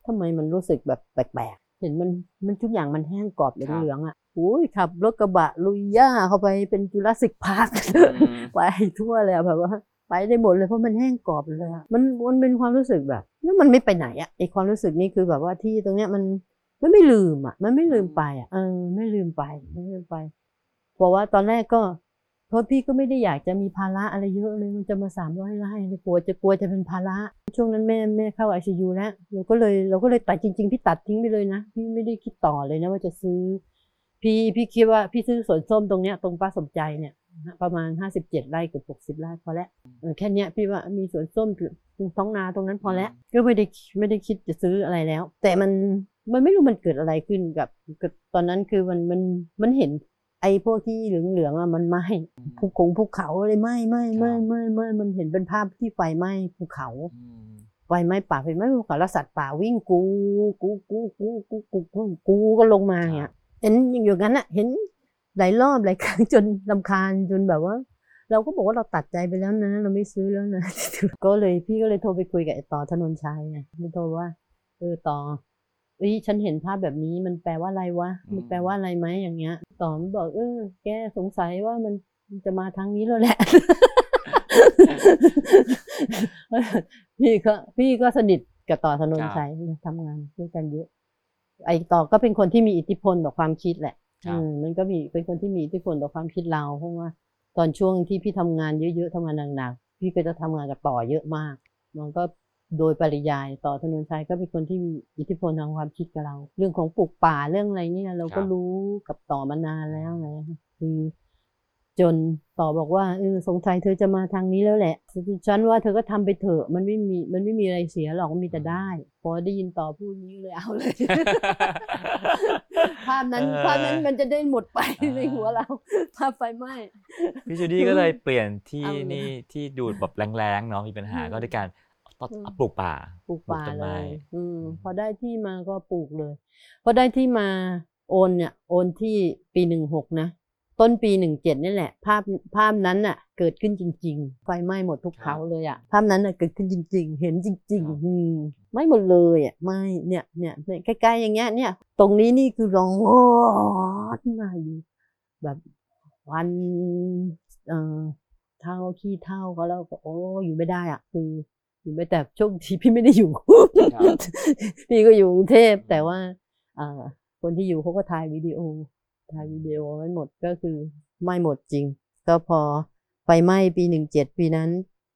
ทำไมมันรู้สึกแบบแปลกๆ เห็นมันมันทุกอย่างมันแห้งกรอบเหลืองๆอะอุ้ยขับรถกระบะลุยหญ้าเข้าไปเป็นจุลศิกพาร์คไปทั่วเลยอะแบบว่าไปได้หมดเลยเพราะมันแห้งกรอบเลยอะมันมันเป็นความรู้สึกแบบแล้วมันไม่ไปไหนอะไอความรู้สึกนี้คือแบบว่าที่ตรงเนี้ยมันมันไม่ลืมอะมันไม่ลืมไปอะเออไม่ลืมไปไม่ลืมไป เพราะว่าตอนแรกก็ เพราะพี่ก็ไม่ได้อยากจะมีภาระอะไรเยอะเลยมันจะมาสามร้อยไร่เลยกลัวจะกลัวจะเป็นภาระช่วงนั้นแม่แม่เข้าไอซียูแล้วเราก็เลยเราก็เลยตัดจริง ๆ พี่ตัดทิ้งไปเลยนะพี่ไม่ได้คิดต่อเลยนะว่าจะซื้อ พี่พี่คิดว่าพี่ซื้อสวนส้มตรงเนี้ยตรงป้าสมใจเนี่ยประมาณห้าสิบเจ็ดไร่เกือบหกสิบไร่พอแล้วแค่เนี้ยพี่ว่ามีสวนส้มท้องนาตรงนั้นพอแล้ว ก็ไม่ได้ไม่ได้คิดจะซื้ออะไรแล้ว แต่มันมันไม่รู้มันเกิดอะไรขึ้นกับตอนนั้นคือมันมันมันเห็น อ้พวกที่เหลืองๆอะมันไหม้ภูคงภูเขาอะไรไหม้ไหม้ไหม้ไหม้ไหม้มันเห็นเป็นภาพที่ไฟไหม้ภูเขาไฟไหม้ป่าไฟไหม้ภูเขาแล้วสัตว์ป่าวิ่งกูกูกูกูกูกูกูกูก็ลงมาเนี่ยเห็นอย่างนั้นอะเห็นหลายรอบหลายครั้งจนลำคาญจนแบบว่า เราก็บอกว่าเราตัดใจไปแล้วนะ เราไม่ซื้อแล้วนะก็เลยพี่ก็เลยโทรไปคุยกับไอ้ต่อถนนชัยไงมันโทรว่าเออต่อ เอ้ยฉันเห็นภาพแบบนี้มันแปลว่าอะไรวะ มันแปลว่าอะไรไหมอย่างเงี้ยต่อมันบอกเออแกสงสัยว่ามันมันจะมาทางนี้แล้วแหละ พี่ก็พี่ก็สนิทกับต่อธนนชัยทำงานด้วยกันเยอะ ไอ้ต่อก็เป็นคนที่มีอิทธิพลต่อความคิดแหละ
ครับ
อืมมันก็มีเป็นคนที่มีอิทธิพลต่อความคิดเราเพราะว่า ตอนช่วงที่พี่ทำงานเยอะๆทำงานหนักๆพี่ก็จะทำงานกับต่อเยอะมาก มันก็ โดยปริยายต่อธนนชัยก็เป็นคนที่มีอิทธิพลทางความคิดกับเรา เรื่องของปลูกป่าเรื่องอะไรเนี่ยเราก็
ครับ
รู้กับต่อมานานแล้วไงคือจนต่อบอกว่าเออสงสัยเธอจะมาทางนี้แล้วแหละฉันว่าเธอก็ทำไปเถอะมันไม่มีมันไม่มีอะไรเสียหรอกมันมีแต่ได้ พอได้ยินต่อพูดนี้เลยเอาเลยภาพนั้น
เออ
ภาพนั้นมันจะได้หมดไป
อ่า
ในหัวเราภาพไฟไหม้
พี่จูดี้ก็เลยเปลี่ยนที่
เอาเลย
นี่ที่ดูดแบบแรงๆเนาะมีปัญหา
อืม
ก็ด้วยการ ตัด
อืม
ปลูกป่า
ปลูกป่า
ปลูกต้น
เล
ไม้
ยอืมพอได้ที่มาก็ปลูกเลย พอได้ที่มาโอนเนี่ยโอนที่ปีหนึ่งหกนะต้นปีหนึ่งเจ็ดนี่แหละ ภาพภาพนั้นน่ะ เกิดขึ้นจริง ๆ ไฟไหม้หมดทุก
ครับ
เขาเลยอะภาพนั้นน่ะเกิดขึ้นจริง ๆ เห็นจริง
ครับ
ๆอืมไหม่หมดเลยอะไหม่เนี่ยเนี่ยเนี่ยใกล้ๆอย่างเงี้ยเนี่ย ตรงนี้นี่คือร้องโอ้มาอยู่แบบวันเอ่อเท่าขี้เท่าก็แล้วก็โอ้อยู่ไม่ได้อะ คือ อยู่ไม่แต่โชคดีพี่ไม่ได้อยู่
ครับ
พี่ก็อยู่กรุงเทพแต่ว่าเอ่อคนที่อยู่เขาก็ถ่ายวิดีโอถ่ายวิดีโอไว้หมดก็คือไหม้หมดจริง ก็พอไฟไหม้ปีหนึ่งเจ็ดปีนั้น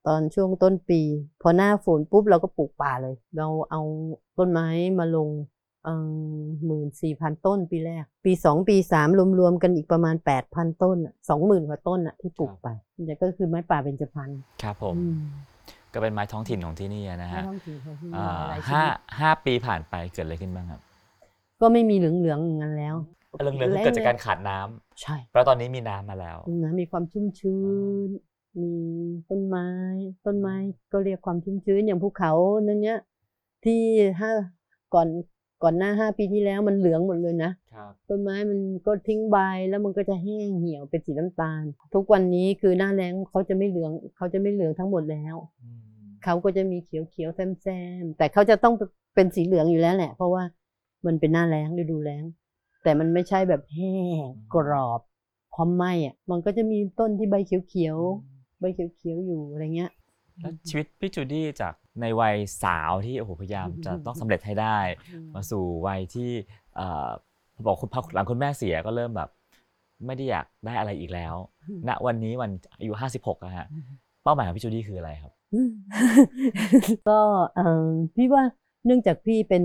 ตอนช่วงต้นปี พอหน้าฝนปุ๊บเราก็ปลูกป่าเลย เราเอาต้นไม้มาลงหมื่นสี่พันต้นปีแรก ปีสองปีสามรวมๆกันอีกประมาณแปดพันต้นสองหมื่นกว่าต้นอะที่ปลูกไปนี่ก็คือไม้ป่าเบญจพรรณ
ครับผม
อืม
ก็เป็นไม้ท้องถิ่นของที่นี่นะ
ไม่
ฮะ
ต้องถือเขาที่
อ่า
หลายชี
ห้า
วิต
ห้าปีผ่านไปเกิดอะไรขึ้นบ้างครับ
ก็ไม่มีเหลืองๆอย่างนั้นแล้ว
เรื่องเรื่องเกิดจากการขาดน้ำ
ใช่
เพราะตอนนี้มีน้ำมาแล้ว
นะมีความชุ่มชื้น มีต้นไม้ ต้นไม้ก็เรียกความชุ่มชื้นอย่างภูเขานั่นเนี้ยที่ห้าก่อนก่อนหน้าห้าปีที่แล้วมันเหลืองหมดเลยนะ
ครับ
ต้นไม้มันก็ทิ้งใบแล้วมันก็จะแห้งเหี่ยวเป็นสีน้ำตาล ทุกวันนี้คือหน้าแล้งเขาจะไม่เหลืองเขาจะไม่เหลืองทั้งหมดแล้ว เขาก็จะมีเขียวเขียวๆแซมแซมๆแต่เขาจะต้องเป็นสีเหลืองอยู่แล้วแหละ เพราะว่ามันเป็นหน้าแล้งฤดูแล้ง แต่มันไม่ใช่แบบแห้งกรอบพร้อมไหมอะ มันก็จะมีต้นที่ใบเขียวเขียวๆใบเขียวเขียวๆอยู่อะไรเงี้ย
แล้วชีวิตพี่จูดี้จากในวัยสาวที่โอ้โหพยายามจะต้องสำเร็จให้ได้ มาสู่วัยที่เอ่อบอกคุณพอหลังคุณแม่เสียก็เริ่มแบบ ไม่ได้อยากได้อะไรอีกแล้ว
อืม
ณวันนี้วันอายุ56อะฮะเป้าหมายของพี่จูดี้คืออะไรครับ
ก็เออพี่ว่าเนื่องจากพี่เป็น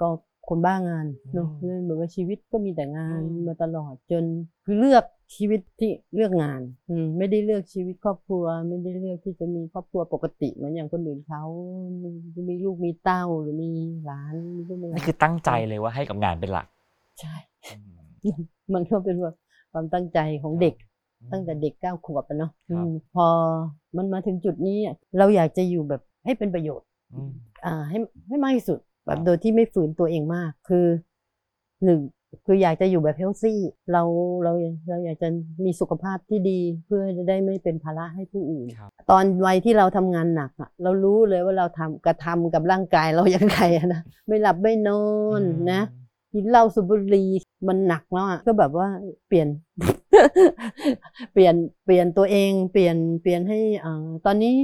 ก็คนบ้างานเนอะ
อืม
เหมือนว่าชีวิตก็มีแต่งาน
อืม
มาตลอดจนคือเลือกชีวิตที่เลือกงานอืมไม่ได้เลือกชีวิตครอบครัว ไม่ได้เลือกที่จะมีครอบครัวปกติเหมือนอย่างคนอื่นเขามีมีลูกมีเต้าหรือมีหลานมีลูกมีหลา
นี่
น
คือตั้งใจเลยว่าให้กับงานเป็นหลัก
ใช่ มันก็เป็นว่าความตั้งใจของเด็ก ตั้งแต่เด็กเก้าขวบอะเนาะ
ครับ
อืมพอมันมาถึงจุดนี้อะเราอยากจะอยู่แบบให้เป็นประโยชน์
อืม
อ่าให้ให้มากที่สุดแบ
ครับบ
โดยที่ไม่ฝืนตัวเองมาก คือหนึ่งคืออยากจะอยู่แบบเฮลซี่เราเราเราอยากจะมีสุขภาพที่ดีเพื่อจะได้ไม่เป็นภาระให้ผู้อื่น
ครับ
ตอนวัยที่เราทำงานหนักอะเรารู้เลยว่าเราทำกระทำกับร่างกายเรายังไงอะนะไม่หลับไม่นอนนะ กินเหล้าสูบบุหรี่มันหนักแล้วอะก็แบบว่าเปลี่ยน เปลี่ยนเปลี่ยนตัวเอง เปลี่ยนเปลี่ยนให้อ่าตอนนี้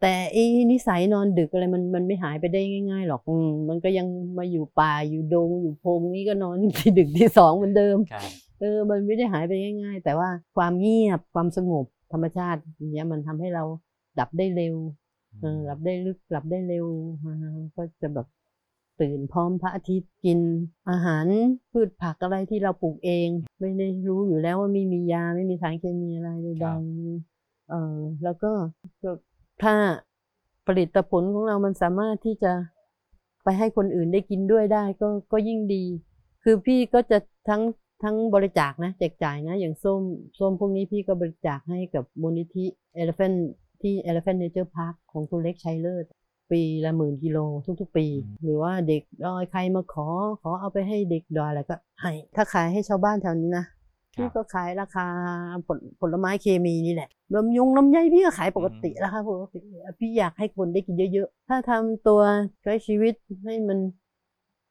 แต่ไอ้นิสัยนอนดึกอะไรมันมันไม่หายไปได้ง่าย ๆ หรอกอืมมันก็ยังมาอยู่ป่าอยู่ดง อยู่พงนี่ก็นอนที่ดึกที่สองเหมือนเดิม
ครับ
เออมันไม่ได้หายไปง่าย ๆ แต่ว่าความเงียบความสงบธรรมชาติอย่างเนี้ยมันทำให้เราดับได้เร็วเออหลับได้ลึกหลับได้เร็วอ่าก็จะแบบ ตื่นพร้อมพระอาทิตย์กิน อาหารพืชผักอะไรที่เราปลูกเอง ไม่ได้รู้อยู่แล้วว่าไม่มียาไม่มีสารเคมีอะไรใดๆเออแล้วก็ก็ถ้าผลิตผลของเรามันสามารถที่จะไปให้คนอื่นได้กินด้วยได้ก็ก็ยิ่งดี คือพี่ก็จะทั้งทั้งบริจาคนะแจกจ่ายนะ อย่างส้มส้มพวกนี้พี่ก็บริจาคให้กับมูลนิธิ Elephant ที่ Elephant Nature Park ของคุณเล็กชัยเลิศ ปีละหมื่นกิโลทุกๆ ปี
อืม
หรือว่าเด็กดอยใครมาขอขอเอาไปให้เด็กดอยอะไรก็ให้ถ้าขายให้ชาวบ้านแถวนี้นะ
ครั
พี่
บ
ก็ขายราคาผลผลไม้เคมีนี่แหละลำยงลำไยพี่ก็ขายปกติ
อืม
ราคาปกติพี่อยากให้คนได้กินเยอะๆ ถ้าทำตัวใช้ชีวิตให้มัน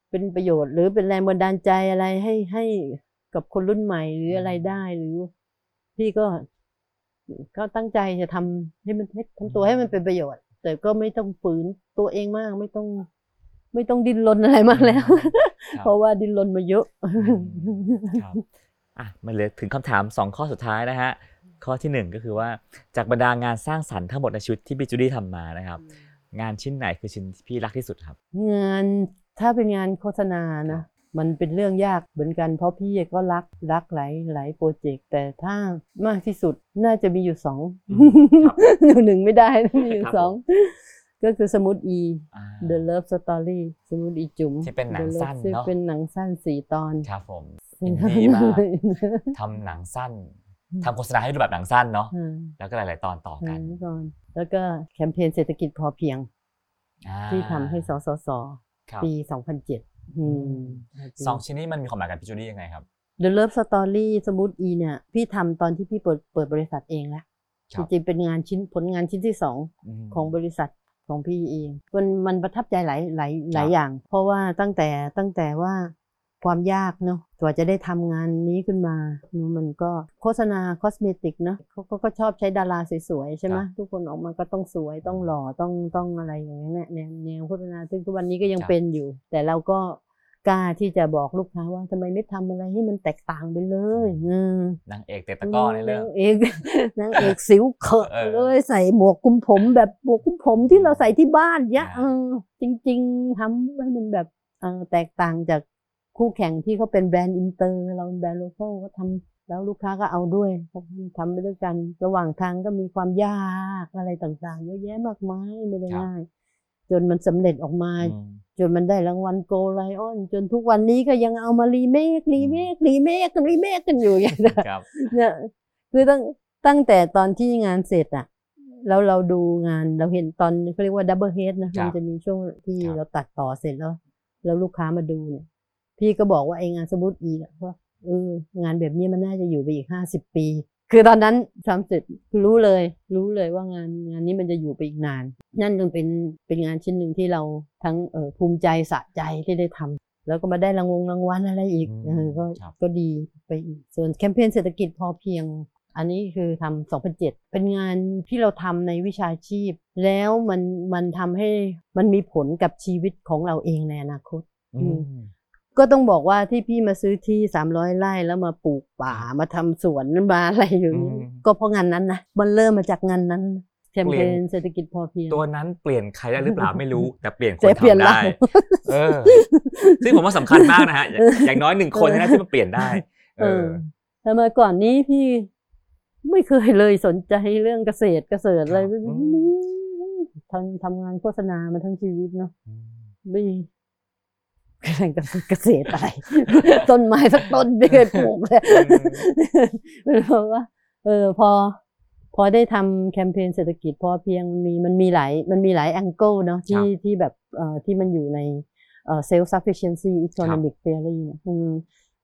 เป็นประโยชน์ หรือเป็นแรงบันดาลใจอะไรให้ให้กับคนรุ่นใหม่หรืออะไรได้หรือ พี่ก็ก็ตั้งใจจะทำให้มันให้ทำตัวให้มันเป็นประโยชน์ แต่ก็ไม่ต้องฝืนตัวเองมากไม่ต้อง ไม่ต้องดิ้นรนอะไรมากแล้ว
ครับ
เพราะว่าดิ้นรนมาเยอะ
ครับอะมันเหลยถึงคำถาม 2 ข้อสุดท้ายนะฮะข้อทีหนึ่1 ก็คือว่าจากบรรดางานสร้างสรรค์ทั้งหมดในชีวิตที่พี่จูดี้ทำมานะครับ งานชิ้นไหนคือชิ้นที่พี่รักที่สุดครับ
งานถ้าเป็นงานโฆษณานะ มันเป็นเรื่องยากเหมือนกันเพราะพี่ก็รักรักหลายหลายโปรเจกต์แต่ถ้ามากที่สุดน่าจะมีอยู่สอง
ครับ
หนึ่งไม่ได้มีอยู่
ครับ
สองก็คือสมุดอี
อ่า
The Love Story สมุดอีจุ๋ม
ที่เป็นหนัง
The Love
สั้น
ที่
เนอะ
เป็นหนังสั้นสี่ตอน
ครับผมอินดี้มากทำหนังสั้นทำโฆษณาให้ดูแบบหนังสั้นเนาะ
อ่า
แล้วก็หลาย ๆ ตอนต่อ
ห
กั
นั
น
งก่อนแล้วก็แคมเปญเศรษฐกิจพอเพียง
อ่า
ที่ทำให้สสส
ครับ
ปี 2007อืม
สองชิ้นนี้มันมีความหมายกับพี่จูดี้ยังไงครับ
The Love Story Smooth E เนี่ยพี่ทำตอนที่พี่เปิดเปิดบริษัทเองแล้ว
ครับจ
ริงๆเป็นงานชิ้นผลงานชิ้นที่สอง
ม
ของบริษัทของพี่เอง มันมันประทับใจหลายหลายหลาย
ครับ
อย่าง เพราะว่าตั้งแต่ตั้งแต่ว่า ความยากเนาะกว่าจะได้ทำงานนี้ขึ้นมา มันก็โฆษณา cosmetic เนาะเขาก็ก็ชอบใช้ดาราสวยๆ ใช่ไหมทุกคนออกมาก็ต้องสวยต้องหล่อต้องต้องอะไรอย่างเงี้ยแนวแนวโฆษณาซึ่งทุกวันนี้ก็ยังเป็นอยู่ แต่เราก็กล้าที่จะบอกลูกค้าว่าทำไมไม่ทำอะไรให้มันแตกต่างไปเลยอืม
นางเอกเตะตะกร้อในเรื่อง
นางเอกนางเอกสิวเขอะ
เออ
เลยใส่หมวกคลุมผมแบบหมวกคลุมผมที่เราใส่ที่บ้านเนี้ย
อ่า
เออจริง ๆทำให้มันแบบเออแตกต่างจาก คู่แข่งที่เขาเป็นแบรนด์อินเตอร์ เราเป็นแบรนด์ local ก็ทำแล้วลูกค้าก็เอาด้วยเขาทำไปด้วยกัน ระหว่างทางก็มีความยากอะไรต่างๆ เยอะแยะมากมายไม่ได้ง่าย จนมันสำเร็จออกมา
อืม
จนมันได้รางวัล Gold Lion จนทุกวันนี้ก็ยังเอามา remake remake remake remake กันอยู่อย่างนั้น
ครับ
เนี่ยคือตั้งตั้งแต่ตอนที่งานเสร็จอะแล้วเราดูงานเราเห็นตอนเขาเรียกว่า double head นะ
ครั
มันจะมีช่วงที่
ครับ
เราตัดต่อเสร็จแล้ว แล้วลูกค้ามาดูเนี่ย พี่ก็บอกว่าไอ้งาน Smooth E อะว่าเอองานแบบนี้มันน่าจะอยู่ไปอีกห้าสิบปี คือตอนนั้นทำเสร็จคือรู้เลย รู้เลยว่างานงานนี้มันจะอยู่ไปอีกนาน นั่นจึงเป็นเป็นงานชิ้นหนึ่งที่เราทั้งเออภูมิใจสะใจที่ได้ทำแล้วก็มาได้รางวงรางวัลอะไรอีก
อืม
เออก็
ครับ
ก็ดีไปอีกส่วนแคมเปญเศรษฐกิจพอเพียง อันนี้คือทำ2007เป็นงานที่เราทำในวิชาชีพ แล้วมันมันทำให้มันมีผลกับชีวิตของเราเองในอนาคต
อืม
ก็ต้องบอกว่าที่พี่มาซื้อที่300ไร่แล้วมาปลูกป่ามาทำสวนมาอะไรอย่างนี้
อืม
ก็เพราะงานนั้นนะมันเริ่มมาจากงานนั้นแคม
เป
เป
ลี่ยน
ญเศรษฐกิจพอเพียง
ตัวนั้นเปลี่ยนใครได้หรือเปล่าไม่รู้แต่เปลี่ยนค
แต่
น
เปลี่ยน
ทำได้
เรา
เออซึ่งผมว่าสำคัญมากนะฮะอย่างอย่างน้อยหนึ่งคนนะที่มันเปลี่ยนได้เอ
เอ
อ
อแต่เมื่อก่อนนี้พี่ไม่เคยเลยสนใจเรื่องเกษตรเกษตรอะไร
ครับ
ไม่
อืม
ทำทำงานโฆษณามาทั้งชีวิตเนาะไม่ แข่งกับเกษตรอะไรต้นไม้สักต้นไม่เคยปลูกเลยเพราะว่าเอเออพอพอได้ทำแคมเปญเศรษฐกิจพอเพียงมีมันมีหลายมันมีหลายแองเกิลเนาะที่ที่แบบเอ่อที่มันอยู่ในเอ่อ self sufficiency economic theory เนี่ยอืม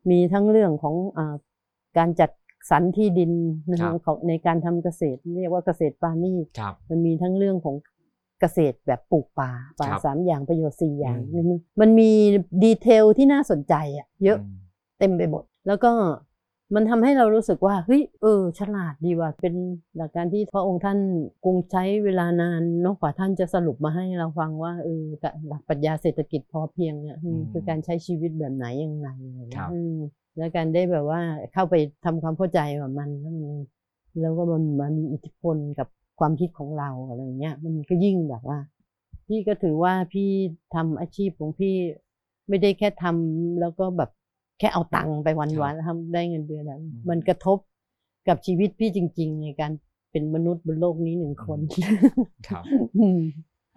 มีทั้งเรื่องของอ่าการจัดสรรที่ดินนะ
ครั
คะ
บ
ของในการทำเกษตร เรียกว่าเกษตรปาณีต
ครับ
มันมีทั้งเรื่องของ เกษตรแบบปลูกป่าป่า
ครับ
สามอย่างประโยชน์สี่อย่าง
อืม
มันมีดีเทลที่น่าสนใจอะเยอะ
ม
เต็มไปหมด แล้วก็มันทำให้เรารู้สึกว่าเฮ้ยเออ ฉลาดดีว่ะเป็นหลักการที่พระองค์ท่านคงใช้เวลานานเนอะกว่าท่านจะสรุปมาให้เราฟังว่าเออหลักปรัชญาเศรษฐกิจพอเพียงเนี่ยอืม
อืม
คือการใช้ชีวิตแบบไหนยังไงอะไรเงี้
ครั
ย
บ
อืมแล้วการได้แบบว่าเข้าไปทำความเข้าใจกับมันแล้วมันแล้วก็มันมามีอิทธิพลกับ ความคิดของเราอะไรเงี้ยมันก็ยิ่งแบบว่า พี่ก็ถือว่าพี่ทำอาชีพของพี่ไม่ได้แค่ทำแล้วก็แบบแค่เอาตังค์ไปวัน
ครั
วัน
บ
ทำได้เงินเดือนอะ
อืม
มันกระทบกับชีวิตพี่จริง ๆ ในการเป็นมนุษย์บนโลกนี้หนึ่งคน
ครับ
อืม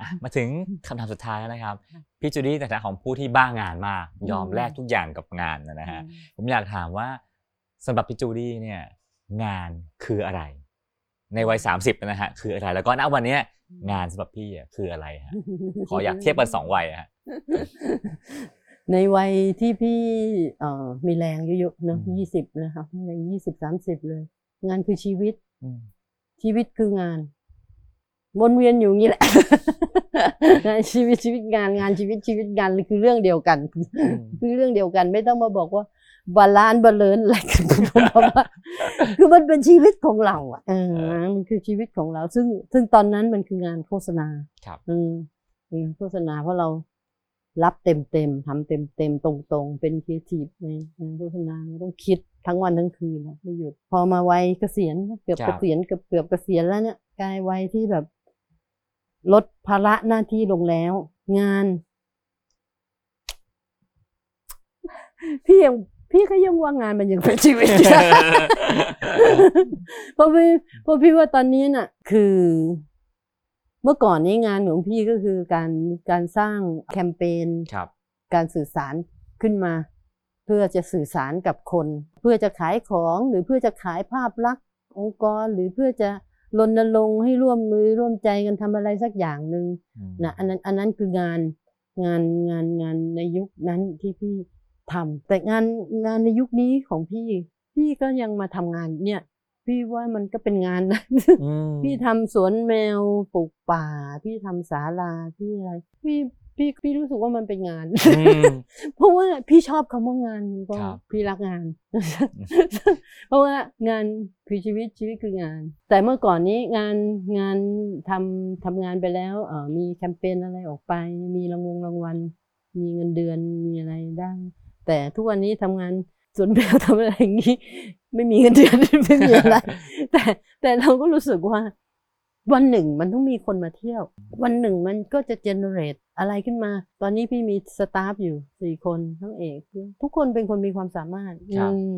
อะมาถึงคำถามสุดท้ายแล้วนะครับ พี่จูดี้ในฐานะของผู้ที่บ้างานมากยอม
อืม
แลกทุกอย่างกับงานนะฮะผมอยากถามว่าสำหรับพี่จูดี้เนี่ย งานคืออะไร ในวัยสามสิบนะฮะคืออะไรแล้วก็ณวันเนี้ยงานสำหรับพี่อะคืออะไรฮะขออยากเทียบกันสองวัยอะฮะ
ในวัยที่พี่เอ่อมีแรงเยอะๆเนอะ
อืม
ยี่สิบนะคะในยี่สิบสามสิบเลย งานคือชีวิต
อืม
ชีวิตคืองาน วนเวียนอยู่อย่างนี้แหละ งานชีวิตชีวิตงานงานชีวิตชีวิตงานคือเรื่องเดียวกัน คือเรื่องเดียวกันไม่ต้องมาบอกว่า balance บาเลนอะไรกันเพราะว่าคือมันเป็นชีวิตของเราอะเออมันคือชีวิตของเรา ซึ่งซึ่งตอนนั้นมันคืองานโฆษณา
ครับ
อืมเป็นงานโฆษณาเพราะเรารับเต็มเต็มๆทำเต็มเต็มๆตรงตรงๆเป็นครีเอทีฟในงานโฆษณาเราต้องคิดทั้งวันทั้งคืนนะไม่หยุด พอมาวัยเกษียณเกือบ
ครับ
เกษียณเกือบเกือบเกษียณแล้วเนี่ยกลายวัยที่แบบ ลดภาระหน้าที่ลงแล้ว งานพี่ยัง พี่ก็ยังว่างานมันยังเป็นชีวิตเพราะพี่เพราะพี่ว่าตอนนี้น่ะ คือเมื่อก่อนนี้งานของพี่ก็คือการการสร้างแคมเปญ
ครับ
การสื่อสารขึ้นมา เพื่อจะสื่อสารกับคน เพื่อจะขายของหรือเพื่อจะขายภาพลักษณ์องค์กรหรือเพื่อจะรณรงค์ให้ร่วมมือร่วมใจกันทำอะไรสักอย่างหนึ่ง
อืม
นะอันนั้นอันนั้นคืองานงานงานงานในยุคนั้นที่พี่ ทำแต่งานงานในยุคนี้ของพี่ พี่ก็ยังมาทำงานเนี่ย พี่ว่ามันก็เป็นงานนะ
อืม
พี่ทำสวนแมวปลูกป่า พี่ทำศาลาพี่อะไรพี่พี่พี่รู้สึกว่ามันเป็นงาน
อืม
เพราะว่าพี่ชอบคำว่างานก็
ครับ
พี่รักงาน เพราะว่างานคือชีวิตชีวิตคืองาน แต่เมื่อก่อนนี้งานงานทำทำงานไปแล้วเออมีแคมเปญอะไรออกไป มีรางวงรางวัล มีเงินเดือนมีอะไรได้ แต่ทุกวันนี้ทำงานสวนแมวทำอะไรอย่างนี้ ไม่มีเงินเดือนไม่มีอะไร แต่แต่เราก็รู้สึกว่า วันหนึ่งมันต้องมีคนมาเที่ยว วันหนึ่งมันก็จะเจเนเรตอะไรขึ้นมา ตอนนี้พี่มีสตาฟอยู่สี่คนทั้งเอก ทุกคนเป็นคนมีความสามารถ
ครับ
อืม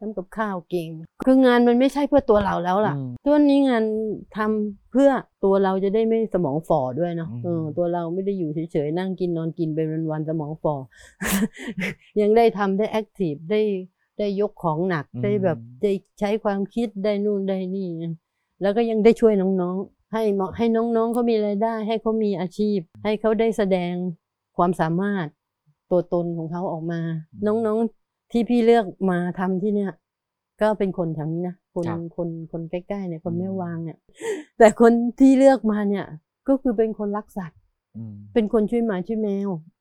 ทำกับข้าวเก่ง คืองานมันไม่ใช่เพื่อตัวเราแล้วล่ะ
อืม
ตัวนี้งานทำเพื่อตัวเราจะได้ไม่สมองฝ่อด้วยเนาะ
อืม
เออตัวเราไม่ได้อยู่เฉยๆนั่งกินนอนกินไปวันๆสมองฝ่อยังได้ทำได้แอคทีฟได้ได้ยกของหนักได้แบบได้ใช้ความคิดได้นู่นได้นี่ แล้วก็ยังได้ช่วยน้องๆ ให้เหมาะให้น้องๆเขามีรายได้ ให้เขามีอาชีพ ให้เขาได้แสดงความสามารถตัวตนของเขาออกมา น้องๆ ที่พี่เลือกมาทำที่เนี่ย ก็เป็นคนแถวนี้นะคน
ครับ
คนคนใกล้ๆเนี่ยคน
อืม
แม่วางเนี่ย แต่คนที่เลือกมาเนี่ย ก็คือเป็นคนรักสัตว์
อืม
เป็นคนช่วยหมาช่วยแมว
ครับ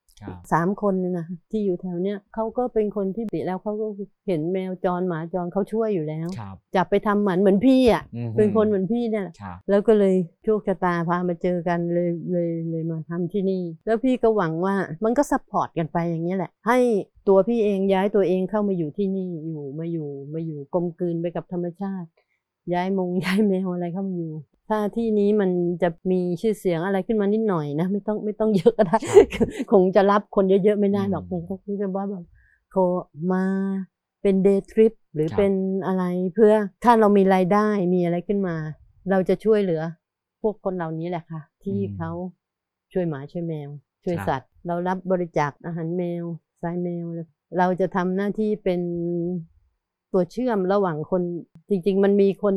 สามคนเนี่ยนะที่อยู่แถวเนี้ยเขาก็เป็นคนที่ปิแล้วเขาก็เห็นแมวจรหมาจรเขาช่วยอยู่แล้ว
ครับ
จับไปทำหมันเหมือนพี่อะ
อืม
เป็นคนเหมือนพี่เนี่ยแหละ
ครับ
แล้วก็เลยโชคชะตาพามาเจอกันเลยเลยเลยมาทำที่นี่ แล้วพี่ก็หวังว่ามันก็ support กันไปอย่างนี้แหละ ให้ตัวพี่เองย้ายตัวเองเข้ามาอยู่ที่นี่อยู่มาอยู่มาอยู่กลมกลืนไปกับธรรมชาติ ย้ายมงย้ายแมวอะไรเข้ามาอยู่ ถ้าที่นี้มันจะมีชื่อเสียงอะไรขึ้นมานิดหน่อยนะ ไม่ต้องไม่ต้องเยอะก็ได้คงจะรับคนเยอะๆไม่ได้หรอก
อืม
คงคงจะว่าแบบโคมาเป็น day trip หรือ
ครับ
เป็นอะไรเพื่อถ้าเรามีรายได้มีอะไรขึ้นมา เราจะช่วยเหลือ พวกคนเหล่านี้แหละค่ะ ที่เขาช่วยหมาช่วยแมว ช่วยสัตว์ เรารับบริจาคอาหารแมวทรายแมวแล้วเราจะทำหน้าที่เป็นตัวเชื่อมระหว่างคนจริง ๆ มันมีคน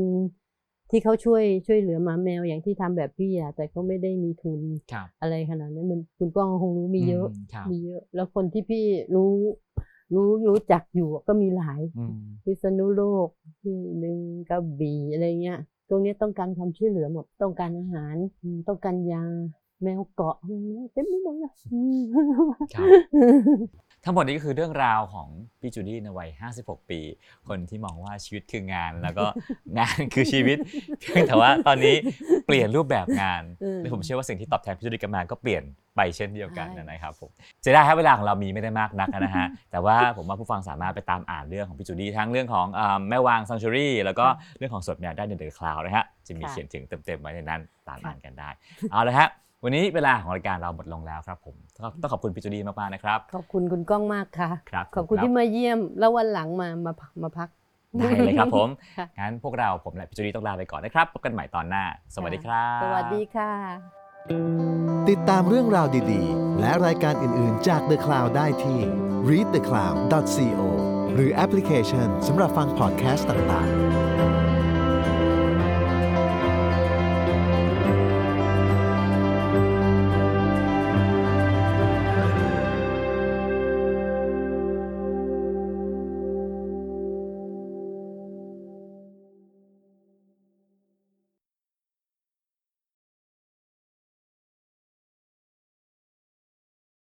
ที่เขาช่วยช่วยเหลือหมาแมวอย่างที่ทำแบบพี่อะแต่ก็ไม่ได้มีทุน
ครับ
อะไรขนาดนั้นมันคุณก้องคงรู้มีเยอะ
มครับ
มีเยอะ แล้วคนที่พี่รู้รู้รู้จักอยู่ก็มีหลาย
อืม
พิษณุโลกที่หนึ่งกระบี่อะไรเงี้ยตรงเนี้ยต้องการความช่วยเหลือหมดต้องการอาหารอืมต้องการยา แมวเกาะอืมเต็มไปหมดเลยอืม
ครับทั้งหมดนี้ก็คือเรื่องราวของพี่จูดี้ในวัย 56 ปี คนที่มองว่าชีวิตคืองาน แล้วก็งานคือชีวิต เพียงแต่ว่าตอนนี้เปลี่ยนรูปแบบงาน
เออ
และผมเชื่อว่าสิ่งที่ตอบแทนพี่จูดี้กลับมาก็เปลี่ยนไปเช่นเดียวกัน
ใช่
นะครับผมเสียดายครับเวลาของเรามีไม่ได้มากนักนะฮะ แต่ว่าผมว่าผู้ฟังสามารถไปตามอ่านเรื่องของพี่จูดี้ทั้งเรื่องของอ่าแม่วางซังชูรี่แล้วก็เรื่องของสดแมวได้ในเดอะคลาวนะฮะจะมีเขียนถึงเต็มๆไว้ในนั้นตามอ่านกันได้เอาละฮะ วันนี้เวลาของรายการเราหมดลงแล้วครับผมต้องต้องขอบคุณพี่จูดี้มากๆนะครับ
ขอบคุณคุณก้องมากค่ะ
ครับ
ขอบคุณ
รั
ที่มาเยี่ยมแล้ววันหลังมามาพักมาพัก
ได้เลยครับผม
ค่ะ
งั้นพวกเราผมและพี่จูดี้ต้องลาไปก่อนนะครับ พบกันใหม่ตอนหน้า สวัสดีครับ
สวัสดีค่ะ
ติดตามเรื่องราวดีๆ และรายการอื่นๆจาก The Cloud ได้ที่ readthecloud.co หรือแอปพลิเคชันสำหรับฟังพอดแคสต์ต่างๆ